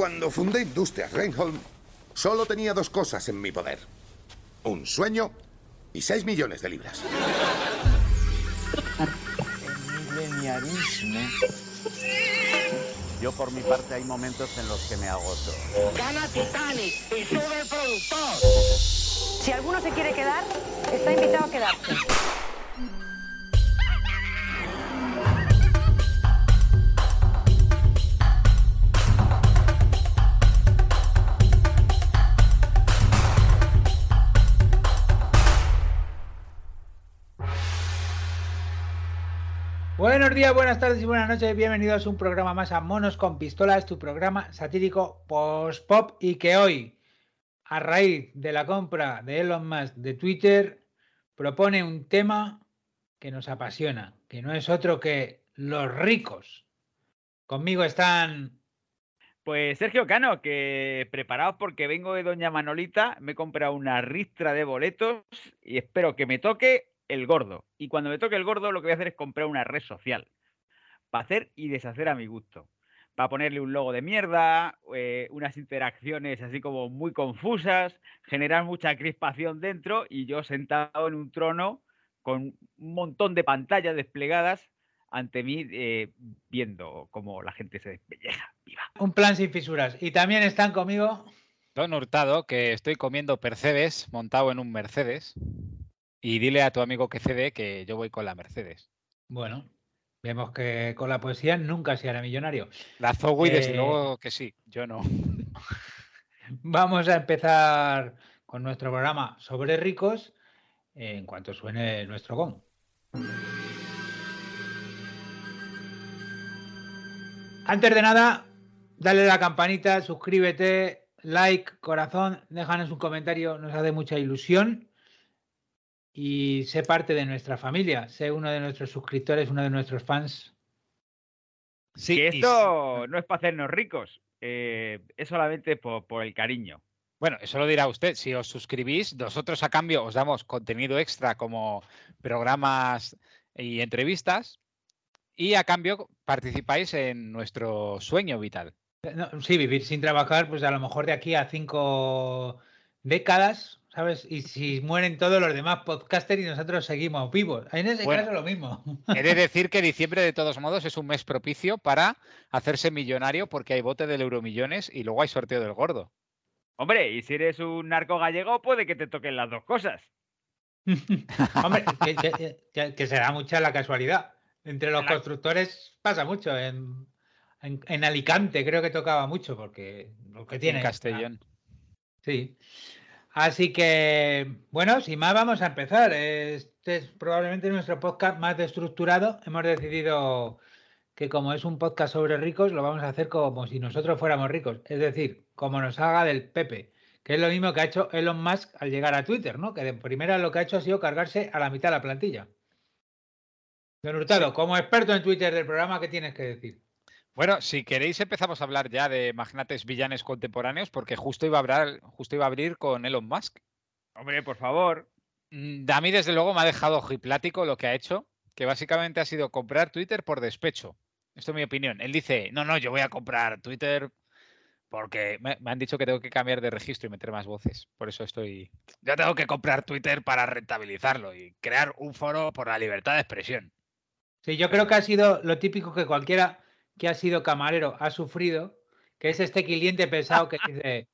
Cuando fundé Industrias Reinholm, solo tenía dos cosas en mi poder. Un sueño y 6 millones de libras. Yo por mi parte hay momentos en los que me agoto. Gana Titanic y sube el productor. Si alguno se quiere quedar, está invitado a quedarse. Buenos días, buenas tardes y buenas noches. Bienvenidos a un programa más a Monos con Pistolas, tu programa satírico post-pop y que hoy, a raíz de la compra de Elon Musk de Twitter, propone un tema que nos apasiona, que no es otro que los ricos. Conmigo están Pues Sergio Cano, que preparaos porque vengo de Doña Manolita, me he comprado una ristra de boletos y espero que me toque el gordo. Y cuando me toque el gordo, lo que voy a hacer es comprar una red social. Para hacer y deshacer a mi gusto. Para ponerle un logo de mierda, eh, unas interacciones así como muy confusas, generar mucha crispación dentro y yo sentado en un trono con un montón de pantallas desplegadas ante mí, eh, viendo cómo la gente se despelleja. ¡Viva! un plan sin fisuras. Y también están conmigo. Don Hurtado, que estoy comiendo percebes montado en un Mercedes. Y dile a tu amigo que cede que yo voy con la Mercedes. Bueno, vemos que con la poesía nunca se hará millonario. La Zoe, desde Eh, luego que sí, yo no. Vamos a empezar con nuestro programa sobre ricos en cuanto suene nuestro gong. Antes de nada, dale la campanita, suscríbete, like, corazón, déjanos un comentario, nos hace mucha ilusión. Y sé parte de nuestra familia, sé uno de nuestros suscriptores, uno de nuestros fans. Sí, que y esto no es para hacernos ricos, eh, es solamente por, por el cariño. Bueno, eso lo dirá usted. Si os suscribís, nosotros a cambio os damos contenido extra como programas y entrevistas. Y a cambio participáis en nuestro sueño vital. No, sí, vivir sin trabajar, pues a lo mejor de aquí a cinco décadas, ¿sabes? Y si mueren todos los demás podcasters y nosotros seguimos vivos. En ese Bueno. caso lo mismo. He de decir que diciembre, de todos modos, es un mes propicio para hacerse millonario porque hay bote del Euromillones y luego hay sorteo del gordo. Hombre, y si eres un narco gallego, puede que te toquen las dos cosas. Hombre, que, que- que- que será mucha la casualidad. Entre los Claro. constructores pasa mucho. En, en- en Alicante creo que tocaba mucho porque lo que tiene. en Castellón. Sí. Así que, bueno, sin más, vamos a empezar. Este es probablemente nuestro podcast más estructurado. Hemos decidido que como es un podcast sobre ricos, lo vamos a hacer como si nosotros fuéramos ricos. Es decir, como nos haga del Pepe, que es lo mismo que ha hecho Elon Musk al llegar a Twitter, ¿no? Que de primera lo que ha hecho ha sido cargarse a la mitad de la plantilla. Don Hurtado, como experto en Twitter del programa, ¿qué tienes que decir? Bueno, si queréis empezamos a hablar ya de magnates villanes contemporáneos porque justo iba a hablar, justo iba a abrir con Elon Musk. Hombre, por favor. Mm, A mí, desde luego, me ha dejado ojiplático lo que ha hecho, que básicamente ha sido comprar Twitter por despecho. Esto es mi opinión. Él dice, no, no, yo voy a comprar Twitter porque me, me han dicho que tengo que cambiar de registro y meter más voces. Por eso estoy... Yo tengo que comprar Twitter para rentabilizarlo y crear un foro por la libertad de expresión. Sí, yo creo que ha sido lo típico que cualquiera que ha sido camarero ha sufrido, que es este cliente pesado que dice,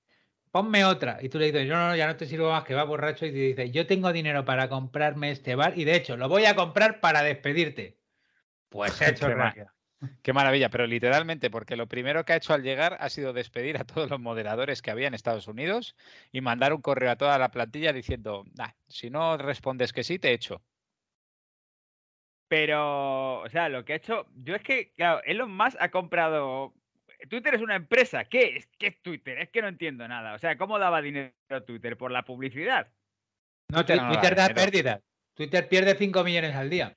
ponme otra. Y tú le dices, no, no, ya no te sirvo más, que va borracho y te dice, yo tengo dinero para comprarme este bar y de hecho lo voy a comprar para despedirte. Pues hecho Qué maravilla, pero literalmente, porque lo primero que ha hecho al llegar ha sido despedir a todos los moderadores que había en Estados Unidos y mandar un correo a toda la plantilla diciendo, "Nah, si no respondes que sí, te echo. Pero, o sea, lo que ha hecho. Yo es que, claro, Elon Musk ha comprado. Twitter es una empresa. ¿Qué es? ¿Qué es Twitter? Es que no entiendo nada. O sea, ¿cómo daba dinero a Twitter? ¿Por la publicidad? No, Twitter no da Twitter da dinero. pérdidas. Twitter pierde 5 millones al día.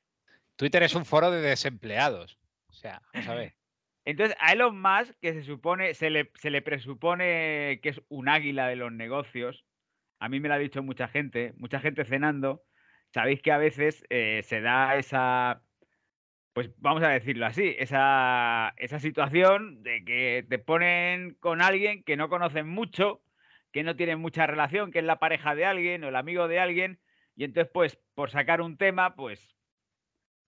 Twitter es un foro de desempleados. O sea, vamos a ver. Entonces, a Elon Musk, que se supone, se le, se le presupone que es un águila de los negocios, a mí me lo ha dicho mucha gente, mucha gente cenando. Sabéis que a veces eh, se da esa, pues vamos a decirlo así, esa, esa situación de que te ponen con alguien que no conocen mucho, que no tienen mucha relación, que es la pareja de alguien o el amigo de alguien, y entonces, pues, por sacar un tema, pues,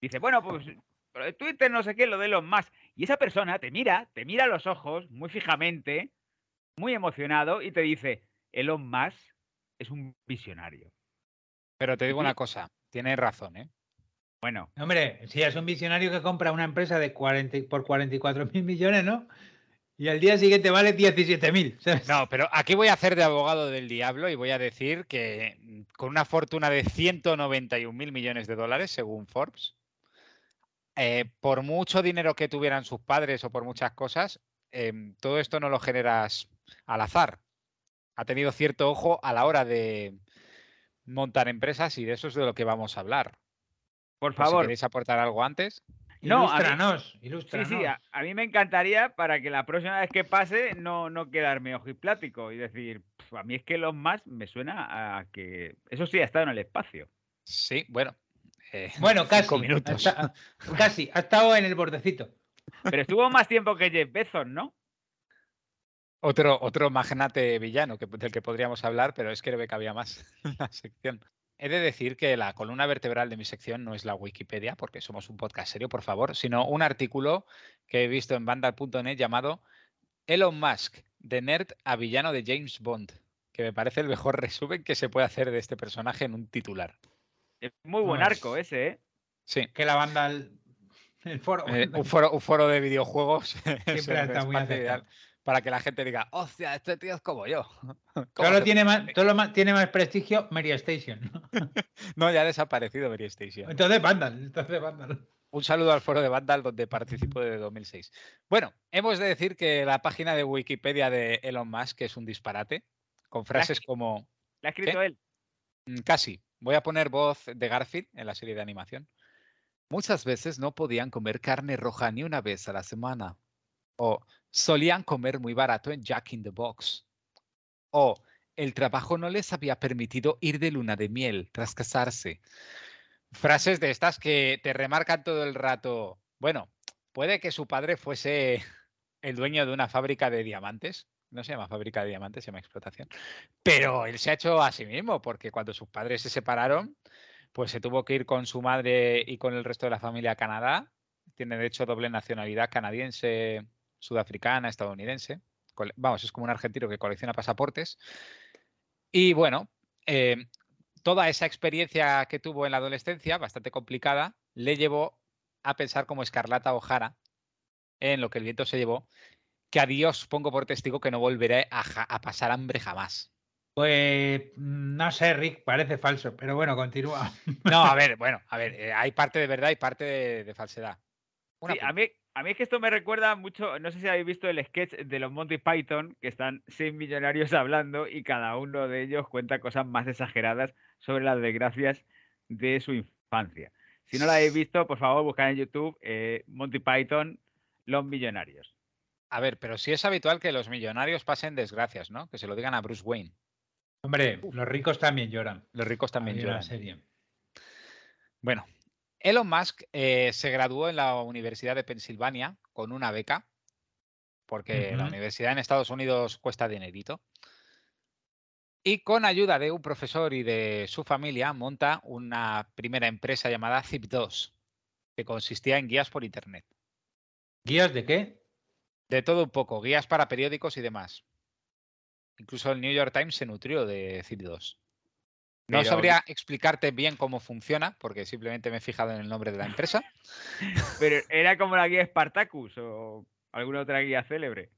dice, bueno, pues, de Twitter no sé qué, lo de los más. Y esa persona te mira, te mira a los ojos muy fijamente, muy emocionado, y te dice, Elon Musk es un visionario. Pero te digo una cosa, tienes razón, ¿eh? Bueno, Hombre, si es un visionario que compra una empresa de 40, y- por 44 mil millones, ¿no? Y al día siguiente vale 17 mil. No, pero aquí voy a hacer de abogado del diablo y voy a decir que mm, con una fortuna de 191 mil millones de dólares, según Forbes, eh, por mucho dinero que tuvieran sus padres o por muchas cosas, em, todo esto no lo generas al azar. Ha tenido cierto ojo a la hora de montar empresas y de eso es de lo que vamos a hablar. por si favor. queréis aportar algo antes. No, a mí- ilústranos, Sí, ilústranos. sí, a, a mí me encantaría para que la próxima vez que pase no, no quedarme ojiplático y decir, "Pf, a mí es que los más me suena a que eso sí ha estado en el espacio. Sí, bueno. eh, Bueno, casi. cinco minutos. hasta- casi, ha estado en el bordecito. Pero estuvo más tiempo que Jeff Bezos, ¿no? Otro, otro magnate villano que, del que podríamos hablar, pero es que no me cabía más en la sección. He de decir que la columna vertebral de mi sección no es la Wikipedia, porque somos un podcast serio, por favor, sino un artículo que he visto en vandal.net llamado Elon Musk, de nerd a villano de James Bond, que me parece el mejor resumen que se puede hacer de este personaje en un titular. Es muy buen No, arco es- ese, ¿eh? Sí, Que la banda, el, el foro. eh, un, foro, un foro de videojuegos es Siempre está muy ideal. Para que la gente diga, hostia, este tío es como yo. ¿Cómo Solo tiene más, pone?". solo más- tiene más prestigio Mary Station. ¿no? No, ya ha desaparecido Mary Station. Entonces Vandal, entonces Vandal. Un saludo al foro de Vandal donde participo desde 2006. Bueno, hemos de decir que la página de Wikipedia de Elon Musk es un disparate, con frases como La ha escrito él. mm, casi. Voy a poner voz de Garfield en la serie de animación. Muchas veces no podían comer carne roja ni una vez a la semana. O solían comer muy barato en Jack in the Box. O el trabajo no les había permitido ir de luna de miel tras casarse. Frases de estas que te remarcan todo el rato. Bueno, puede que su padre fuese el dueño de una fábrica de diamantes. No se llama fábrica de diamantes, se llama explotación. Pero él se ha hecho a sí mismo, porque cuando sus padres se separaron, pues se tuvo que ir con su madre y con el resto de la familia a Canadá. Tiene de hecho doble nacionalidad canadiense, sudafricana, estadounidense. Vamos, es como un argentino que colecciona pasaportes. Y bueno, eh, toda esa experiencia que tuvo en la adolescencia, bastante complicada, le llevó a pensar como Escarlata O'Hara en lo que el viento se llevó, que a Dios pongo por testigo que no volveré a, ja- a pasar hambre jamás. Pues mm, no sé, Rick, parece falso, pero bueno, continúa. No, a ver, bueno, a ver, eh, hay parte de verdad y parte de, de falsedad. Sí, a mí, a mí es que esto me recuerda mucho, no sé si habéis visto el sketch de los Monty Python, que están seis millonarios hablando y cada uno de ellos cuenta cosas más exageradas sobre las desgracias de su infancia. Si no la habéis visto, por favor, buscad en YouTube eh, Monty Python, los millonarios. A ver, pero sí es habitual que los millonarios pasen desgracias, ¿no? Que se lo digan a Bruce Wayne. Hombre, los ricos también lloran. Los ricos también lloran. serie. Bueno, Elon Musk eh, se graduó en la Universidad de Pensilvania con una beca, porque la universidad en Estados Unidos cuesta dinerito. Y con ayuda de un profesor y de su familia monta una primera empresa llamada Zip2, que consistía en guías por Internet. ¿Guías de qué? De todo un poco, guías para periódicos y demás. Incluso el New York Times se nutrió de Zip2. No Pero- sabría explicarte bien cómo funciona, porque simplemente me he fijado en el nombre de la empresa. Pero era como la guía Spartacus o alguna otra guía célebre.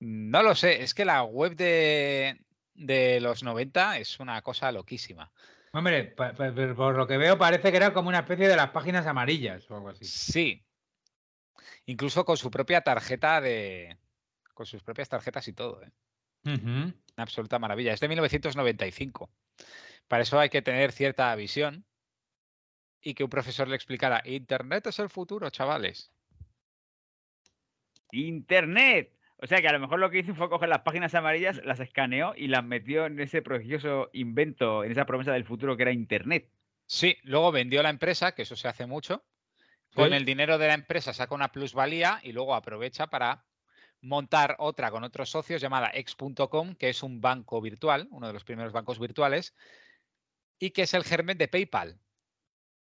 No lo sé, es que la web de, de los 90 es una cosa loquísima. Hombre, por lo que veo parece que era como una especie de las páginas amarillas o algo así. Sí. Incluso con su propia tarjeta de. con sus propias tarjetas y todo, ¿eh? Una absoluta maravilla. Es de 1995. Para eso hay que tener cierta visión y que un profesor le explicara, Internet es el futuro, chavales. Internet. O sea que a lo mejor lo que hizo fue coger las páginas amarillas, las escaneó y las metió en ese prodigioso invento, en esa promesa del futuro que era Internet. Sí, luego vendió la empresa, que eso se hace mucho, Con Sí. el dinero de la empresa saca una plusvalía y luego aprovecha para montar otra con otros socios llamada ex.com, que es un banco virtual, uno de los primeros bancos virtuales, y que es el germen de PayPal,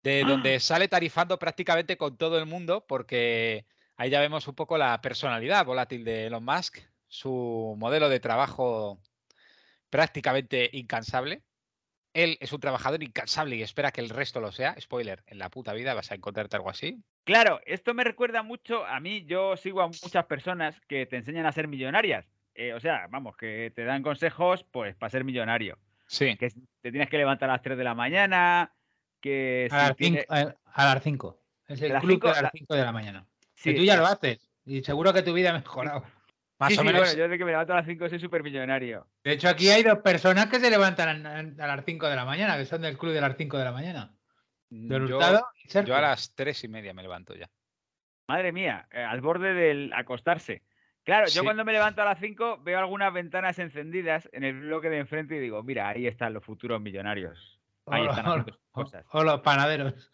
de donde sale tarifando prácticamente con todo el mundo, porque ahí ya vemos un poco la personalidad volátil de Elon Musk, su modelo de trabajo prácticamente incansable. Él es un trabajador incansable y espera que el resto lo sea. Spoiler, en la puta vida vas a encontrarte algo así. Claro, esto me recuerda mucho a mí. Yo sigo a muchas personas que te enseñan a ser millonarias. Eh, o sea, vamos, que te dan consejos pues para ser millonario. Sí. Que te tienes que levantar a las 3 de la mañana, que A si las tiene- 5. A las 5. Es A el las club cinco, de las la- 5 de la mañana. sí, que tú ya lo haces. Y seguro que tu vida ha mejorado. Más sí, o sí, menos. bueno, yo desde que me levanto a las 5 soy súper millonario. De hecho, aquí hay dos personas que se levantan a, las 5 de la mañana, que son del club de las 5 de la mañana. Del Mm, yo, Hurtado y Sergio. yo a las tres y media me levanto ya. Madre mía, eh, al borde del acostarse. Claro, yo cuando me levanto a las 5 veo algunas ventanas encendidas en el bloque de enfrente y digo, mira, ahí están los futuros millonarios. Ahí O- están o- cosas. o los panaderos.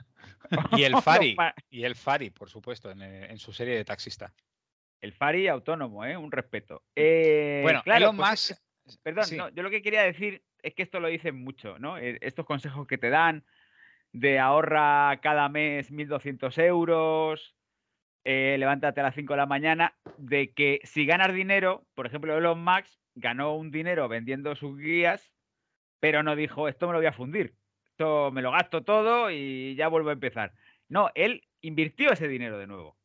Y el Los Fari, y el Fari, por supuesto, en, en su serie de taxista. El Fari autónomo, ¿eh? Un respeto. Eh, bueno, claro, Elon pues Musk, es- Perdón, sí. no, yo lo que quería decir es que esto lo dicen mucho, ¿no? Eh, Estos consejos que te dan de ahorra cada mes 1.200 euros, eh, levántate a las 5 de la mañana, de que si ganas dinero, por ejemplo, Elon Musk ganó un dinero vendiendo sus guías, pero no dijo, esto me lo voy a fundir, esto me lo gasto todo y ya vuelvo a empezar. No, él invirtió ese dinero de nuevo.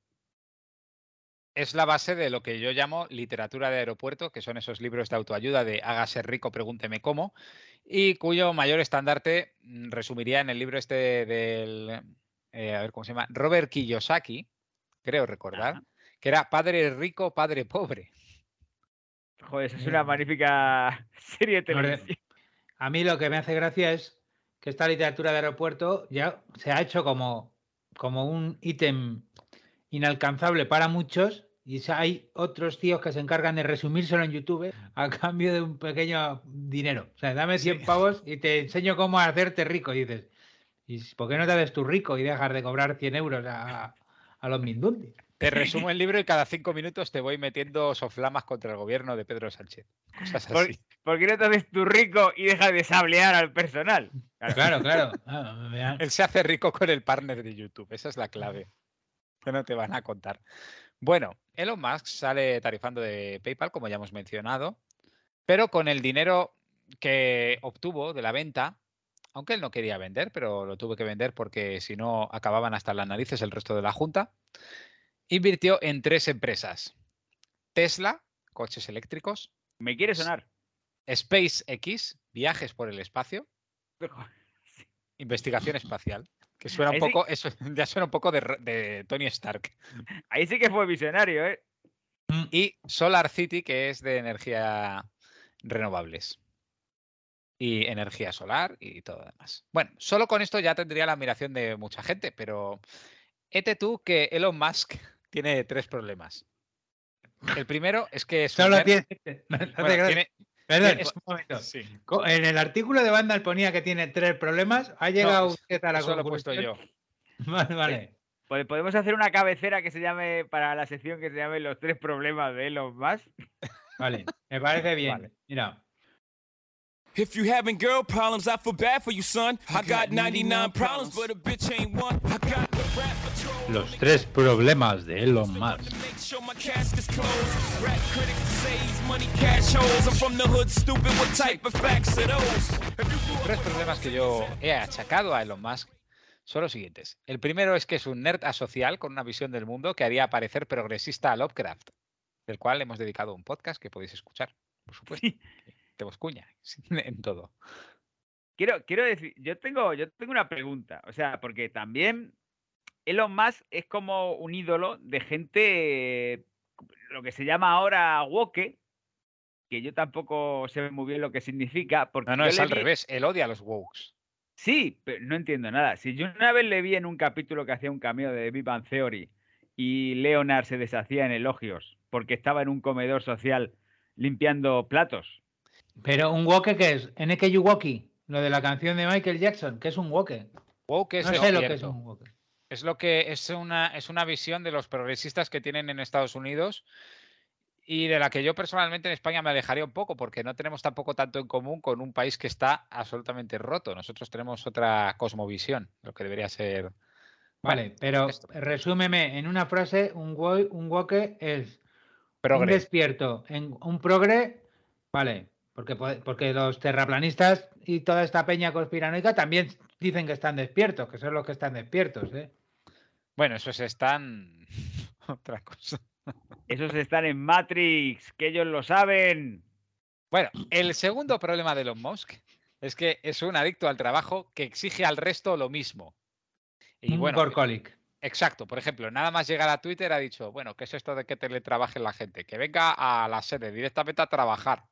Es la base de lo que yo llamo literatura de aeropuerto, que son esos libros de autoayuda de hágase rico, pregúnteme cómo, y cuyo mayor estandarte mm, resumiría en el libro este del, eh, a ver cómo se llama, Robert Kiyosaki, creo recordar, Ajá. que era padre rico, padre pobre. Joder, esa es una Mm. magnífica serie de- televisión. A mí lo que me hace gracia es que esta literatura de aeropuerto ya se ha hecho como, como un ítem inalcanzable para muchos y hay otros tíos que se encargan de resumírselo en YouTube a cambio de un pequeño dinero. O sea, dame 100 Sí. pavos y te enseño cómo hacerte rico. Y dices, ¿y por qué no te haces tú rico y dejas de cobrar 100 euros a, a los mindundis? Te resumo el libro y cada cinco minutos te voy metiendo soflamas contra el gobierno de Pedro Sánchez. Cosas así. ¿Por qué no te haces tú rico y dejas de sablear al personal? Claro, claro. Ah, me ha- Él se hace rico con el partner de YouTube, esa es la clave. Que no te van a contar. Bueno, Elon Musk sale tarifando de PayPal, como ya hemos mencionado, pero con el dinero que obtuvo de la venta, aunque él no quería vender, pero lo tuvo que vender porque si no acababan hasta las narices el resto de la junta, invirtió en tres empresas. Tesla, coches eléctricos, Me quiere sonar. SpaceX, viajes por el espacio, investigación espacial. Que suena un Ahí sí- poco, eso ya suena un poco de, Tony Stark. Ahí sí que fue visionario, ¿eh? Y Solar City, que es de energía renovables. Y energía solar y todo lo demás. Bueno, solo con esto ya tendría la admiración de mucha gente, pero ete tú que Elon Musk tiene tres problemas. El primero es que es nerd- tiene. me hace bueno, gracia. tiene- Perdón, tiene- un momento. sí, En el artículo de Vandal ponía que tiene tres problemas. ¿Ha llegado eso- usted a la eso lo he puesto yo. Vale, vale. Pues podemos hacer una cabecera que se llame, para la sección que se llame Los tres problemas de Elon Musk. Vale, me parece bien. Vale. Mira, If you having girl problems, I feel bad for you, son. I got 99 problems, but a bitch ain't one. I got. Los tres problemas de Elon Musk. Up tres problemas que yo he achacado a Elon Musk son los siguientes. El primero es que es un nerd asocial con una visión del mundo que haría parecer progresista a Lovecraft, del cual hemos dedicado un podcast que podéis escuchar, por supuesto. Tenemos cuña en todo. Quiero, quiero decir, yo tengo, yo tengo una pregunta. O sea, porque también Elon Musk es como un ídolo de gente, lo que se llama ahora woke, que yo tampoco sé muy bien lo que significa. Porque No, no, es al vi- revés. Él odia a los wokes. Sí, pero no entiendo nada. Si yo una vez le vi en un capítulo que hacía un cameo de Big Bang Theory y Leonard se deshacía en elogios porque estaba en un comedor social limpiando platos. Pero un woke que es NKU Woki, lo de la canción de Michael Jackson, que es un woke. Woke es No sé lo que es un woke. Es lo que es una, es una visión de los progresistas que tienen en Estados Unidos y de la que yo personalmente en España me alejaría un poco porque no tenemos tampoco tanto en común con un país que está absolutamente roto. Nosotros tenemos otra cosmovisión, lo que debería ser. Vale, pero esto. resúmeme en una frase, un, wo- un woke es un Progre. despierto, en un progre, vale, porque, po- porque los terraplanistas y toda esta peña conspiranoica también dicen que están despiertos, que son los que están despiertos, ¿eh? Bueno, esos están otra cosa. Esos están en Matrix, que ellos lo saben. Bueno, el segundo problema de Elon Musk es que es un adicto al trabajo que exige al resto lo mismo. Y un bueno, workaholic. exacto. Por ejemplo, nada más llegar a Twitter ha dicho, bueno, ¿qué es esto de que teletrabaje la gente? Que venga a la sede directamente a trabajar,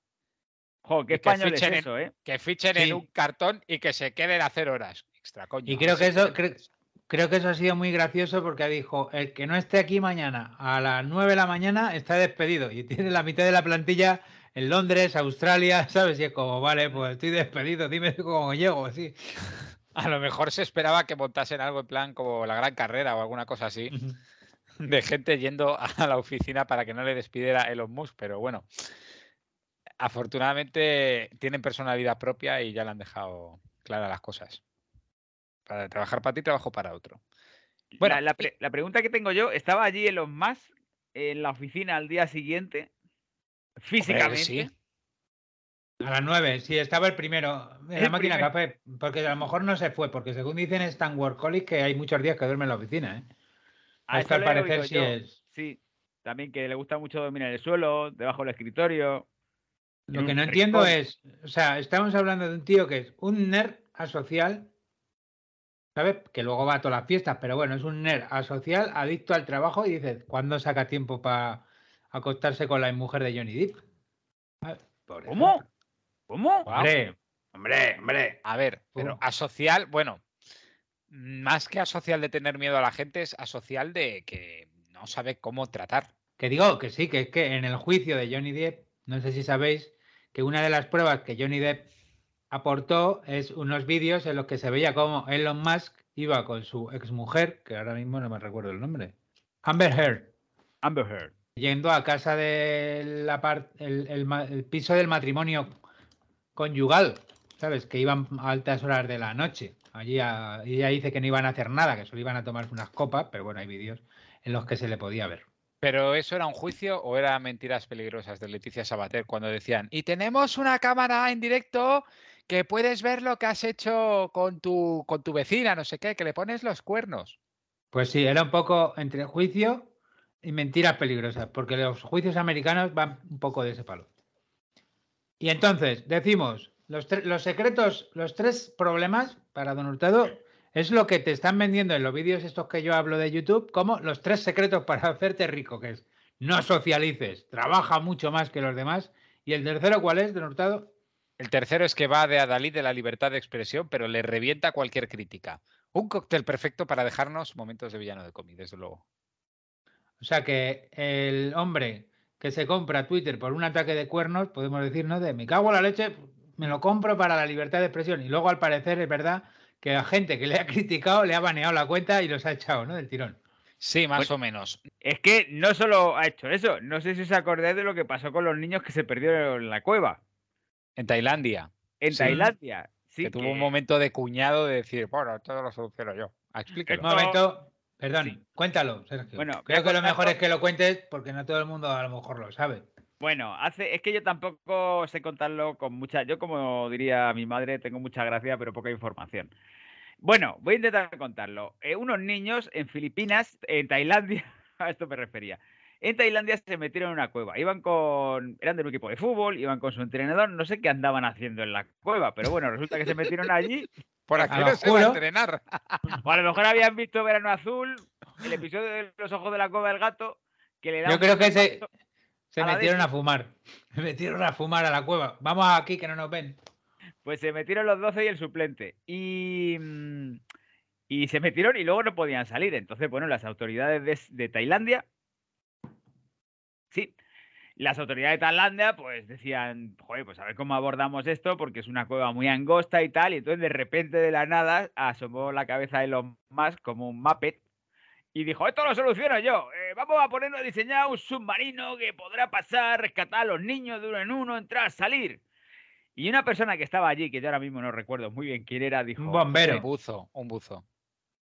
Jo, qué Y que español es fichen en- eso, ¿eh? que fichen Sí. en un cartón y que se queden a hacer horas. Extra, coño. Y creo que eso, cre- creo que eso ha sido muy gracioso porque dijo, el que no esté aquí mañana a las 9 de la mañana está despedido y tiene la mitad de la plantilla en Londres, Australia, ¿sabes? Y es como, vale, pues estoy despedido, dime cómo llego, así. A lo mejor se esperaba que montasen algo en plan como la gran carrera o alguna cosa así, de gente yendo a la oficina para que no le despidiera Elon Musk, pero bueno, afortunadamente tienen personalidad propia y ya le han dejado claras las cosas. Para trabajar para ti, trabajo para otro. Bueno, la, la y- pre- la pregunta que tengo yo, ¿estaba allí Elon Musk en la oficina al día siguiente? Hombre, Físicamente. sí. A las 9, sí, estaba el primero en la máquina primero. café, porque a lo mejor no se fue, porque según dicen es tan workaholic que hay muchos días que duerme en la oficina, ¿eh? A Esto al parecer sí yo. es. Sí, también que le gusta mucho dominar el suelo, debajo del escritorio. Lo que no entiendo es, o sea, estamos hablando de un tío que es un nerd asocial, ¿sabes? Que luego va a todas las fiestas, pero bueno, es un nerd asocial, adicto al trabajo y dices, ¿cuándo saca tiempo para acostarse con la mujer de Johnny Depp? Por ¿Cómo? ¿Cómo? Hombre, hombre, hombre. A ver, pero Uh. asocial, bueno, más que asocial de tener miedo a la gente, es asocial de que no sabe cómo tratar. Que digo que sí, que es que en el juicio de Johnny Depp, no sé si sabéis que una de las pruebas que Johnny Depp aportó es unos vídeos en los que se veía cómo Elon Musk iba con su exmujer, que ahora mismo no me recuerdo el nombre, Amber Heard, Amber Heard. yendo a casa del el, el ma- el piso del matrimonio conyugal, ¿sabes? Que iban a altas horas de la noche. Allí a- ella dice que no iban a hacer nada, que solo iban a tomarse unas copas, pero bueno, hay vídeos en los que se le podía ver. ¿Pero eso era un juicio o era mentiras peligrosas de Leticia Sabater cuando decían, y tenemos una cámara en directo que puedes ver lo que has hecho con tu, con tu vecina, no sé qué, que le pones los cuernos? Pues sí, era un poco entre juicio y mentiras peligrosas, porque los juicios americanos van un poco de ese palo. Y entonces, decimos, los, los secretos, los tres problemas para Don Hurtado es lo que te están vendiendo en los vídeos estos que yo hablo de YouTube, como los tres secretos para hacerte rico, que es no socialices, trabaja mucho más que los demás. Y el tercero, ¿cuál es, Don Hurtado? El tercero es que va de Adalid de la libertad de expresión, pero le revienta cualquier crítica. Un cóctel perfecto para dejarnos momentos de villano de cómic, desde luego. O sea que el hombre que se compra Twitter por un ataque de cuernos, podemos decir, ¿no? De me cago en la leche, me lo compro para la libertad de expresión. Y luego al parecer es verdad que a gente que le ha criticado le ha baneado la cuenta y los ha echado, ¿no? Del tirón. Sí, más Pues- o menos. Es que no solo ha hecho eso, no sé si os acordáis de lo que pasó con los niños que se perdieron en la cueva, En Tailandia, en Sí. Tailandia. Sí, que tuvo un momento de cuñado de decir, bueno, todo lo soluciono yo. Ah, explíquelo. Un momento, perdón, Sí. cuéntalo, Sergio. Bueno, Creo que lo mejor es que lo cuentes porque no todo el mundo a lo mejor lo sabe. Bueno, hace, es que yo tampoco sé contarlo con mucha, yo como diría mi madre, tengo mucha gracia, pero poca información. Bueno, voy a intentar contarlo. Eh, unos niños en Filipinas, en Tailandia, a esto me refería. En Tailandia se metieron en una cueva. Iban con, eran de un equipo de fútbol, iban con su entrenador, no sé qué andaban haciendo en la cueva, pero bueno, resulta que se metieron allí. Por aquí no se va a entrenar. O a lo mejor habían visto Verano Azul, el episodio de los ojos de la cueva del gato, que le da Yo creo que se, pepazo- se a metieron a fumar. Se metieron a fumar a la cueva. Vamos aquí que no nos ven. Pues se metieron los 12 y el suplente. Y, mm, y se metieron y luego no podían salir. Entonces, bueno, las autoridades de, de Tailandia. Sí. Las autoridades de Tailandia, pues decían, joder, pues a ver cómo abordamos esto, porque es una cueva muy angosta y tal. Y entonces, de repente, de la nada, asomó la cabeza de Elon Musk como un Muppet Y dijo, esto lo soluciono yo. Vamos a ponernos a diseñar un submarino que podrá pasar, rescatar a los niños de uno en uno, entrar, salir. Y una persona que estaba allí, que yo ahora mismo no recuerdo muy bien quién era, dijo... Un bombero. Un buzo, un buzo.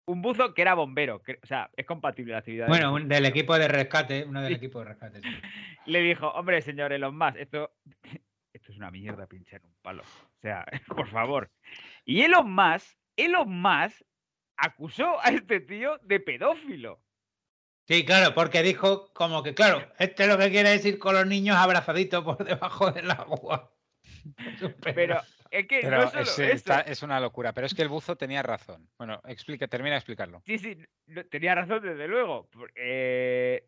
Un buzo que era bombero. que- o sea, es compatible la actividad. de Bueno, un- del equipo de rescate, uno del Sí. equipo de rescate. sí. Le dijo, hombre, señor Elon Musk, esto, esto es una mierda pinchar un palo. O sea, por favor. Y Elon Musk, Elon Musk acusó a este tío de pedófilo. Sí, claro, porque dijo como que, claro, este lo que quiere es ir con los niños abrazaditos por debajo del agua. Es Pero es que Pero no solo es, está- es una locura. Pero es que el buzo tenía razón. Bueno, explica, termina de explicarlo. Sí, sí, no- tenía razón desde luego. eh,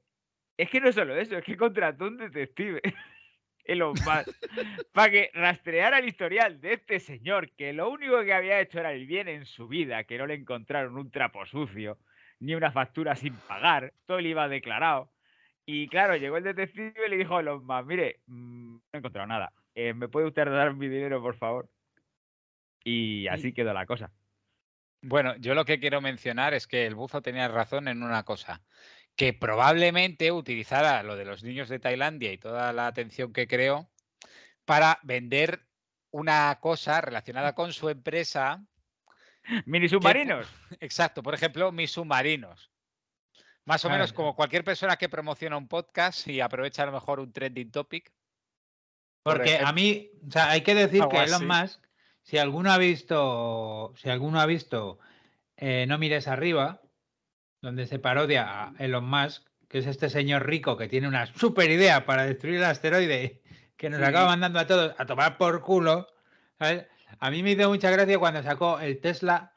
es que no solo eso, es que contrató un detective, Elon Musk, para que rastreara el historial de este señor que lo único que había hecho era el bien en su vida, que no le encontraron un trapo sucio, ni una factura sin pagar, todo le iba declarado. Y claro, llegó el detective y le dijo a Elon Musk, mire, mm, no he encontrado nada, eh, ¿me puede usted dar mi dinero, por favor? Y así quedó la cosa. Bueno, yo lo que quiero mencionar es que el buzo tenía razón en una cosa, que probablemente utilizara lo de los niños de Tailandia y toda la atención que creó para vender una cosa relacionada con su empresa. Mini submarinos. Exacto, por ejemplo, mis submarinos. Más o menos Claro. como cualquier persona que promociona un podcast y aprovecha a lo mejor un trending topic. Porque ejemplo, a mí, o sea, hay que decir que Elon así. Musk, si alguno ha visto, si alguno ha visto eh, No mires arriba, donde se parodia a Elon Musk, que es este señor rico que tiene una super idea para destruir el asteroide que nos Sí. acaba mandando a todos a tomar por culo. ¿sabes? A mí me hizo mucha gracia cuando sacó el Tesla,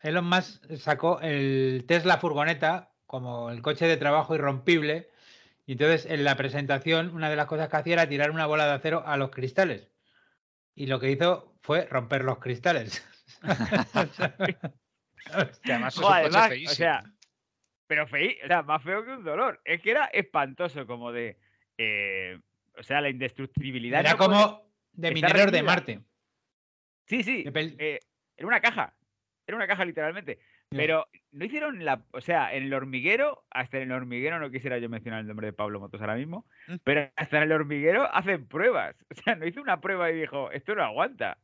Elon Musk sacó el Tesla furgoneta como el coche de trabajo irrompible. Y entonces en la presentación una de las cosas que hacía era tirar una bola de acero a los cristales. Y lo que hizo fue romper los cristales. Que además es Jo, un coche además, o sea, pero feí, o sea, más feo que un dolor. Es que era espantoso, como de. eh, o sea, la indestructibilidad. Era no puede- como de mineros de. Marte. Sí, sí. pel- eh, era una caja. Era una caja, literalmente. Pero no hicieron la. O sea, en el hormiguero, hasta en el hormiguero, no quisiera yo mencionar el nombre de Pablo Motos ahora mismo, Mm. pero hasta en el hormiguero hacen pruebas. O sea, no hizo una prueba y dijo, esto no aguanta.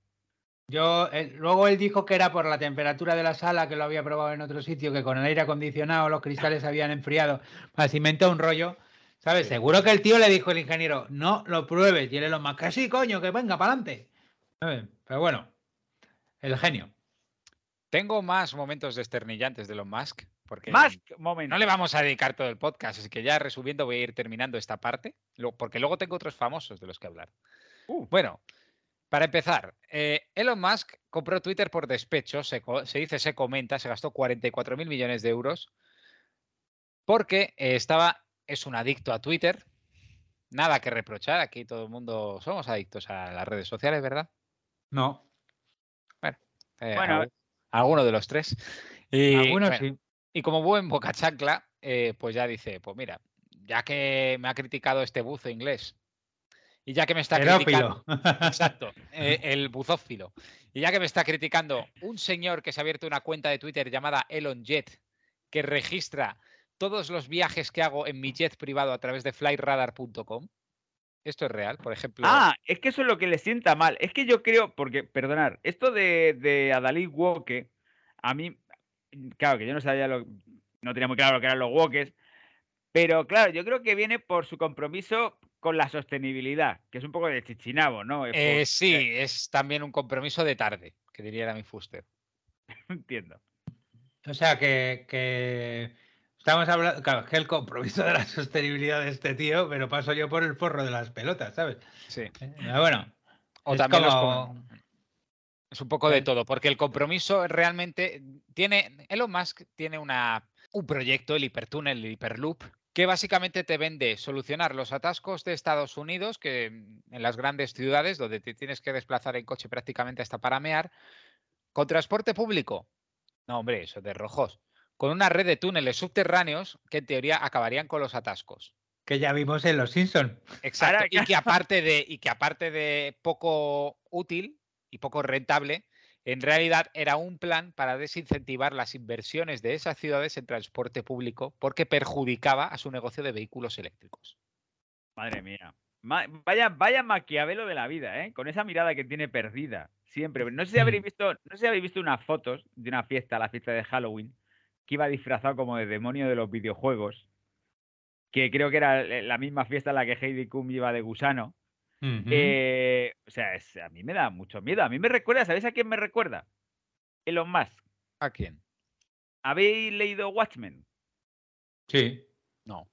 Yo, él- luego él dijo que era por la temperatura de la sala, que lo había probado en otro sitio, que con el aire acondicionado los cristales se habían enfriado. Así inventó un rollo. ¿Sabes? Seguro que el tío le dijo el ingeniero, no lo pruebes. Y él lo más que sí, coño, que venga, para adelante. Pero bueno, el genio. Tengo más momentos desternillantes de Elon Musk, porque momento. no le vamos a dedicar todo el podcast, así que ya resumiendo voy a ir terminando esta parte, porque luego tengo otros famosos de los que hablar. Uh. Bueno, para empezar, eh, Elon Musk compró Twitter por despecho, se dice, se comenta, se gastó 44 mil millones de euros, porque eh, estaba, es un adicto a Twitter, nada que reprochar, aquí todo el mundo somos adictos a las redes sociales, ¿verdad? No, Eh, Bueno, algu- alguno de los tres. Y, algunos bueno, sí. y como buen boca chancla, eh, pues ya dice, pues mira, ya que me ha criticado este buzo inglés y ya que me está criticando, exacto, eh, el buzófilo, y ya que me está criticando un señor que se ha abierto una cuenta de Twitter llamada Elon Jet, que registra todos los viajes que hago en mi jet privado a través de flightradar.com. Esto es real, por ejemplo. Ah, es que eso es lo que le sienta mal. Es que yo creo, porque, perdonar, esto de, de Adalid Woke, a mí, claro, que yo no sabía lo, no tenía muy claro lo que eran los wokes, pero claro, yo creo que viene por su compromiso con la sostenibilidad, que es un poco de chichinabo, ¿no? Es por- Eh, sí, es también un compromiso de tarde, que diría mi Fuster. entiendo. O sea que, que estamos hablando, claro, es que el compromiso de la sostenibilidad de este tío, pero paso yo por el forro de las pelotas, ¿sabes? Sí. Eh, Pero bueno, O es también como- Es un poco de Eh. todo, porque el compromiso realmente tiene. Elon Musk tiene una, un proyecto, el hipertúnel, el hiperloop, que básicamente te vende solucionar los atascos de Estados Unidos, que en las grandes ciudades, donde te tienes que desplazar en coche prácticamente hasta para mear, con transporte público. No, hombre, eso de rojos. Con una red de túneles subterráneos que en teoría acabarían con los atascos. que ya vimos en Los Simpsons. Exacto. Ahora, Y que aparte de, y que aparte de poco útil y poco rentable, en realidad era un plan para desincentivar las inversiones de esas ciudades en transporte público porque perjudicaba a su negocio de vehículos eléctricos. Madre mía. Ma- vaya, vaya maquiavelo de la vida, ¿eh? Con esa mirada que tiene perdida. Siempre. No sé si habréis Mm. visto, no sé si habéis visto unas fotos de una fiesta, la fiesta de Halloween, que iba disfrazado como de demonio de los videojuegos. Que creo que era eh, la misma fiesta en la que Heidi Klum iba de gusano. Eh, o sea, es- a mí me da mucho miedo. A mí me recuerda, ¿sabéis a quién me recuerda? Elon Musk. ¿A quién? ¿Habéis leído Watchmen? Sí. No.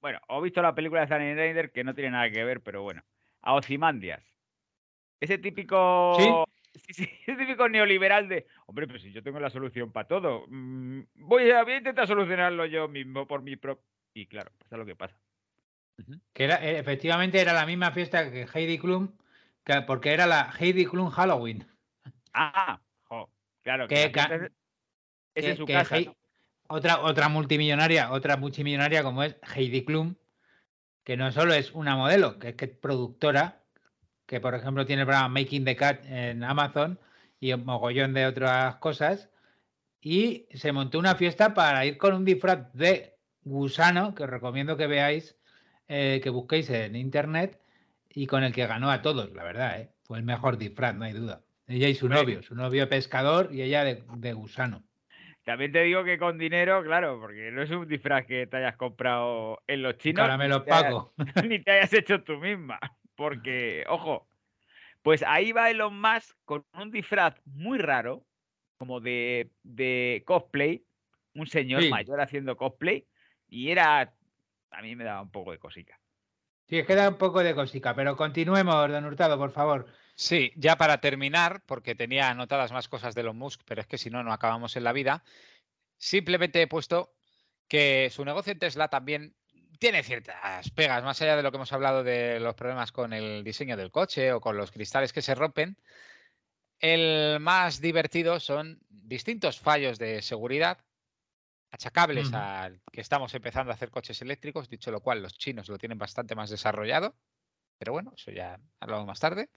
Bueno, o visto la película de Zack Snyder, que no tiene nada que ver, pero bueno. A Ozymandias. Ese típico. Sí, sí, ese típico neoliberal de. Hombre, pero si yo tengo la solución para todo. mm, voy, a, voy a intentar solucionarlo yo mismo por mi propio. Y claro, pasa lo que pasa. Que era, eh, efectivamente era la misma fiesta que Heidi Klum, que- porque era la Heidi Klum Halloween. Ah, jo, claro. Que es- en su casa. Otra, otra multimillonaria, otra multimillonaria como es Heidi Klum, que no solo es una modelo, que es que es productora, que por ejemplo tiene el programa Making the Cat en Amazon y un mogollón de otras cosas. Y se montó una fiesta para ir con un disfraz de gusano, que os recomiendo que veáis, eh, que busquéis en internet, y con el que ganó a todos, la verdad, ¿eh? fue el mejor disfraz, no hay duda. Ella y su novio, su novio pescador y ella de, de gusano. También te digo que con dinero, claro, porque no es un disfraz que te hayas comprado en los chinos. Caramelo hayas- Paco. ni te hayas hecho tú misma. Porque, ojo, pues ahí va Elon Musk con un disfraz muy raro, como de, de cosplay, un señor Sí. mayor haciendo cosplay, y era, a mí me daba un poco de cosica. Sí, es que da un poco de cosica, pero continuemos, don Hurtado, por favor. Sí, ya para terminar, porque tenía anotadas más cosas de Elon Musk, pero es que si no, no acabamos en la vida. Simplemente he puesto que su negocio en Tesla también tiene ciertas pegas, más allá de lo que hemos hablado de los problemas con el diseño del coche o con los cristales que se rompen. El más divertido son distintos fallos de seguridad achacables Ujú. a que estamos empezando a hacer coches eléctricos, dicho lo cual los chinos lo tienen bastante más desarrollado, pero bueno, eso ya hablamos más tarde.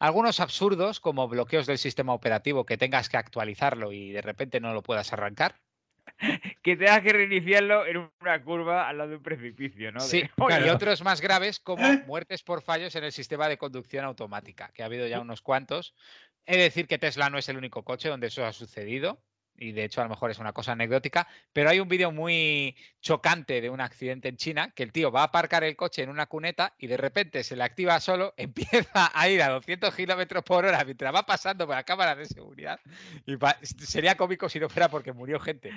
Algunos absurdos como bloqueos del sistema operativo que tengas que actualizarlo y de repente no lo puedas arrancar. Que tengas que reiniciarlo en una curva al lado de un precipicio, ¿no? De, Sí, "Oye, y otros más graves como muertes por fallos en el sistema de conducción automática, que ha habido ya unos cuantos. He de decir que Tesla no es el único coche donde eso ha sucedido, y de hecho a lo mejor es una cosa anecdótica, pero hay un vídeo muy chocante de un accidente en China, que el tío va a aparcar el coche en una cuneta y de repente se le activa solo, empieza a ir a 200 kilómetros por hora mientras va pasando por la cámara de seguridad. Y sería cómico si no fuera porque murió gente.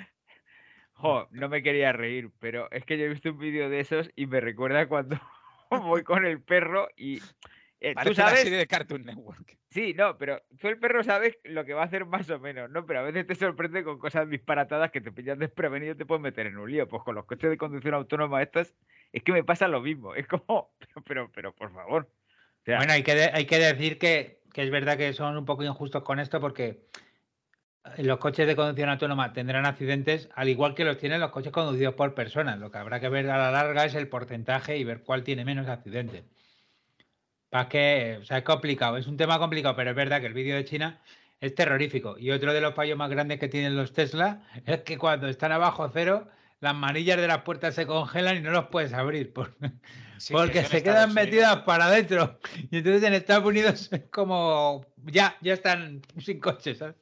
Jo, no me quería reír, pero es que yo he visto un vídeo de esos y me recuerda cuando voy con el perro y eh, tú una sabes, serie de Cartoon Network. sí, no, pero tú el perro sabes lo que va a hacer más o menos, ¿no? Pero a veces te sorprende con cosas disparatadas que te pillas desprevenido y te puedes meter en un lío. Pues con los coches de conducción autónoma estas, es que me pasa lo mismo. Es como, pero, pero, pero por favor. O sea, Bueno, hay que, de- hay que decir que, que es verdad que son un poco injustos con esto porque los coches de conducción autónoma tendrán accidentes al igual que los tienen los coches conducidos por personas. Lo que habrá que ver a la larga es el porcentaje y ver cuál tiene menos accidentes. Para que, o sea, es complicado, es un tema complicado, pero es verdad que el vídeo de China es terrorífico. Y otro de los fallos más grandes que tienen los Tesla es que cuando están abajo cero, las manillas de las puertas se congelan y no los puedes abrir. por- Sí, porque se quedan Estados Unidos. metidas para adentro. Y entonces en Estados Unidos es como ya, ya están sin coches. ¿sabes?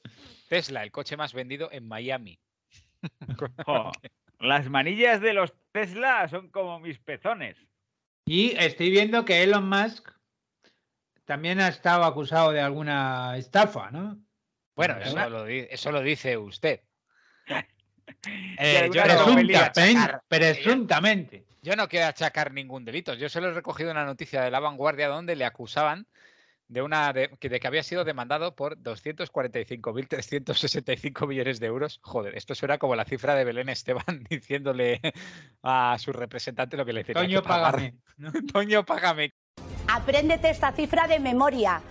Tesla, el coche más vendido en Miami. las manillas de los Tesla son como mis pezones. Y estoy viendo que Elon Musk también ha estado acusado de alguna estafa, ¿no? Bueno, ¿Verdad? eso lo, di- eso lo dice usted. Eh, yo, achacar- presuntamente. yo no quiero achacar ningún delito. Yo solo he recogido una noticia de la vanguardia donde le acusaban de una de, que, de que había sido demandado por 245.365 millones de euros. Joder, esto suena como la cifra de Belén Esteban diciéndole a su representante lo que le decía. Toño, págame. ¿no? Toño, págame. Apréndete esta cifra de memoria.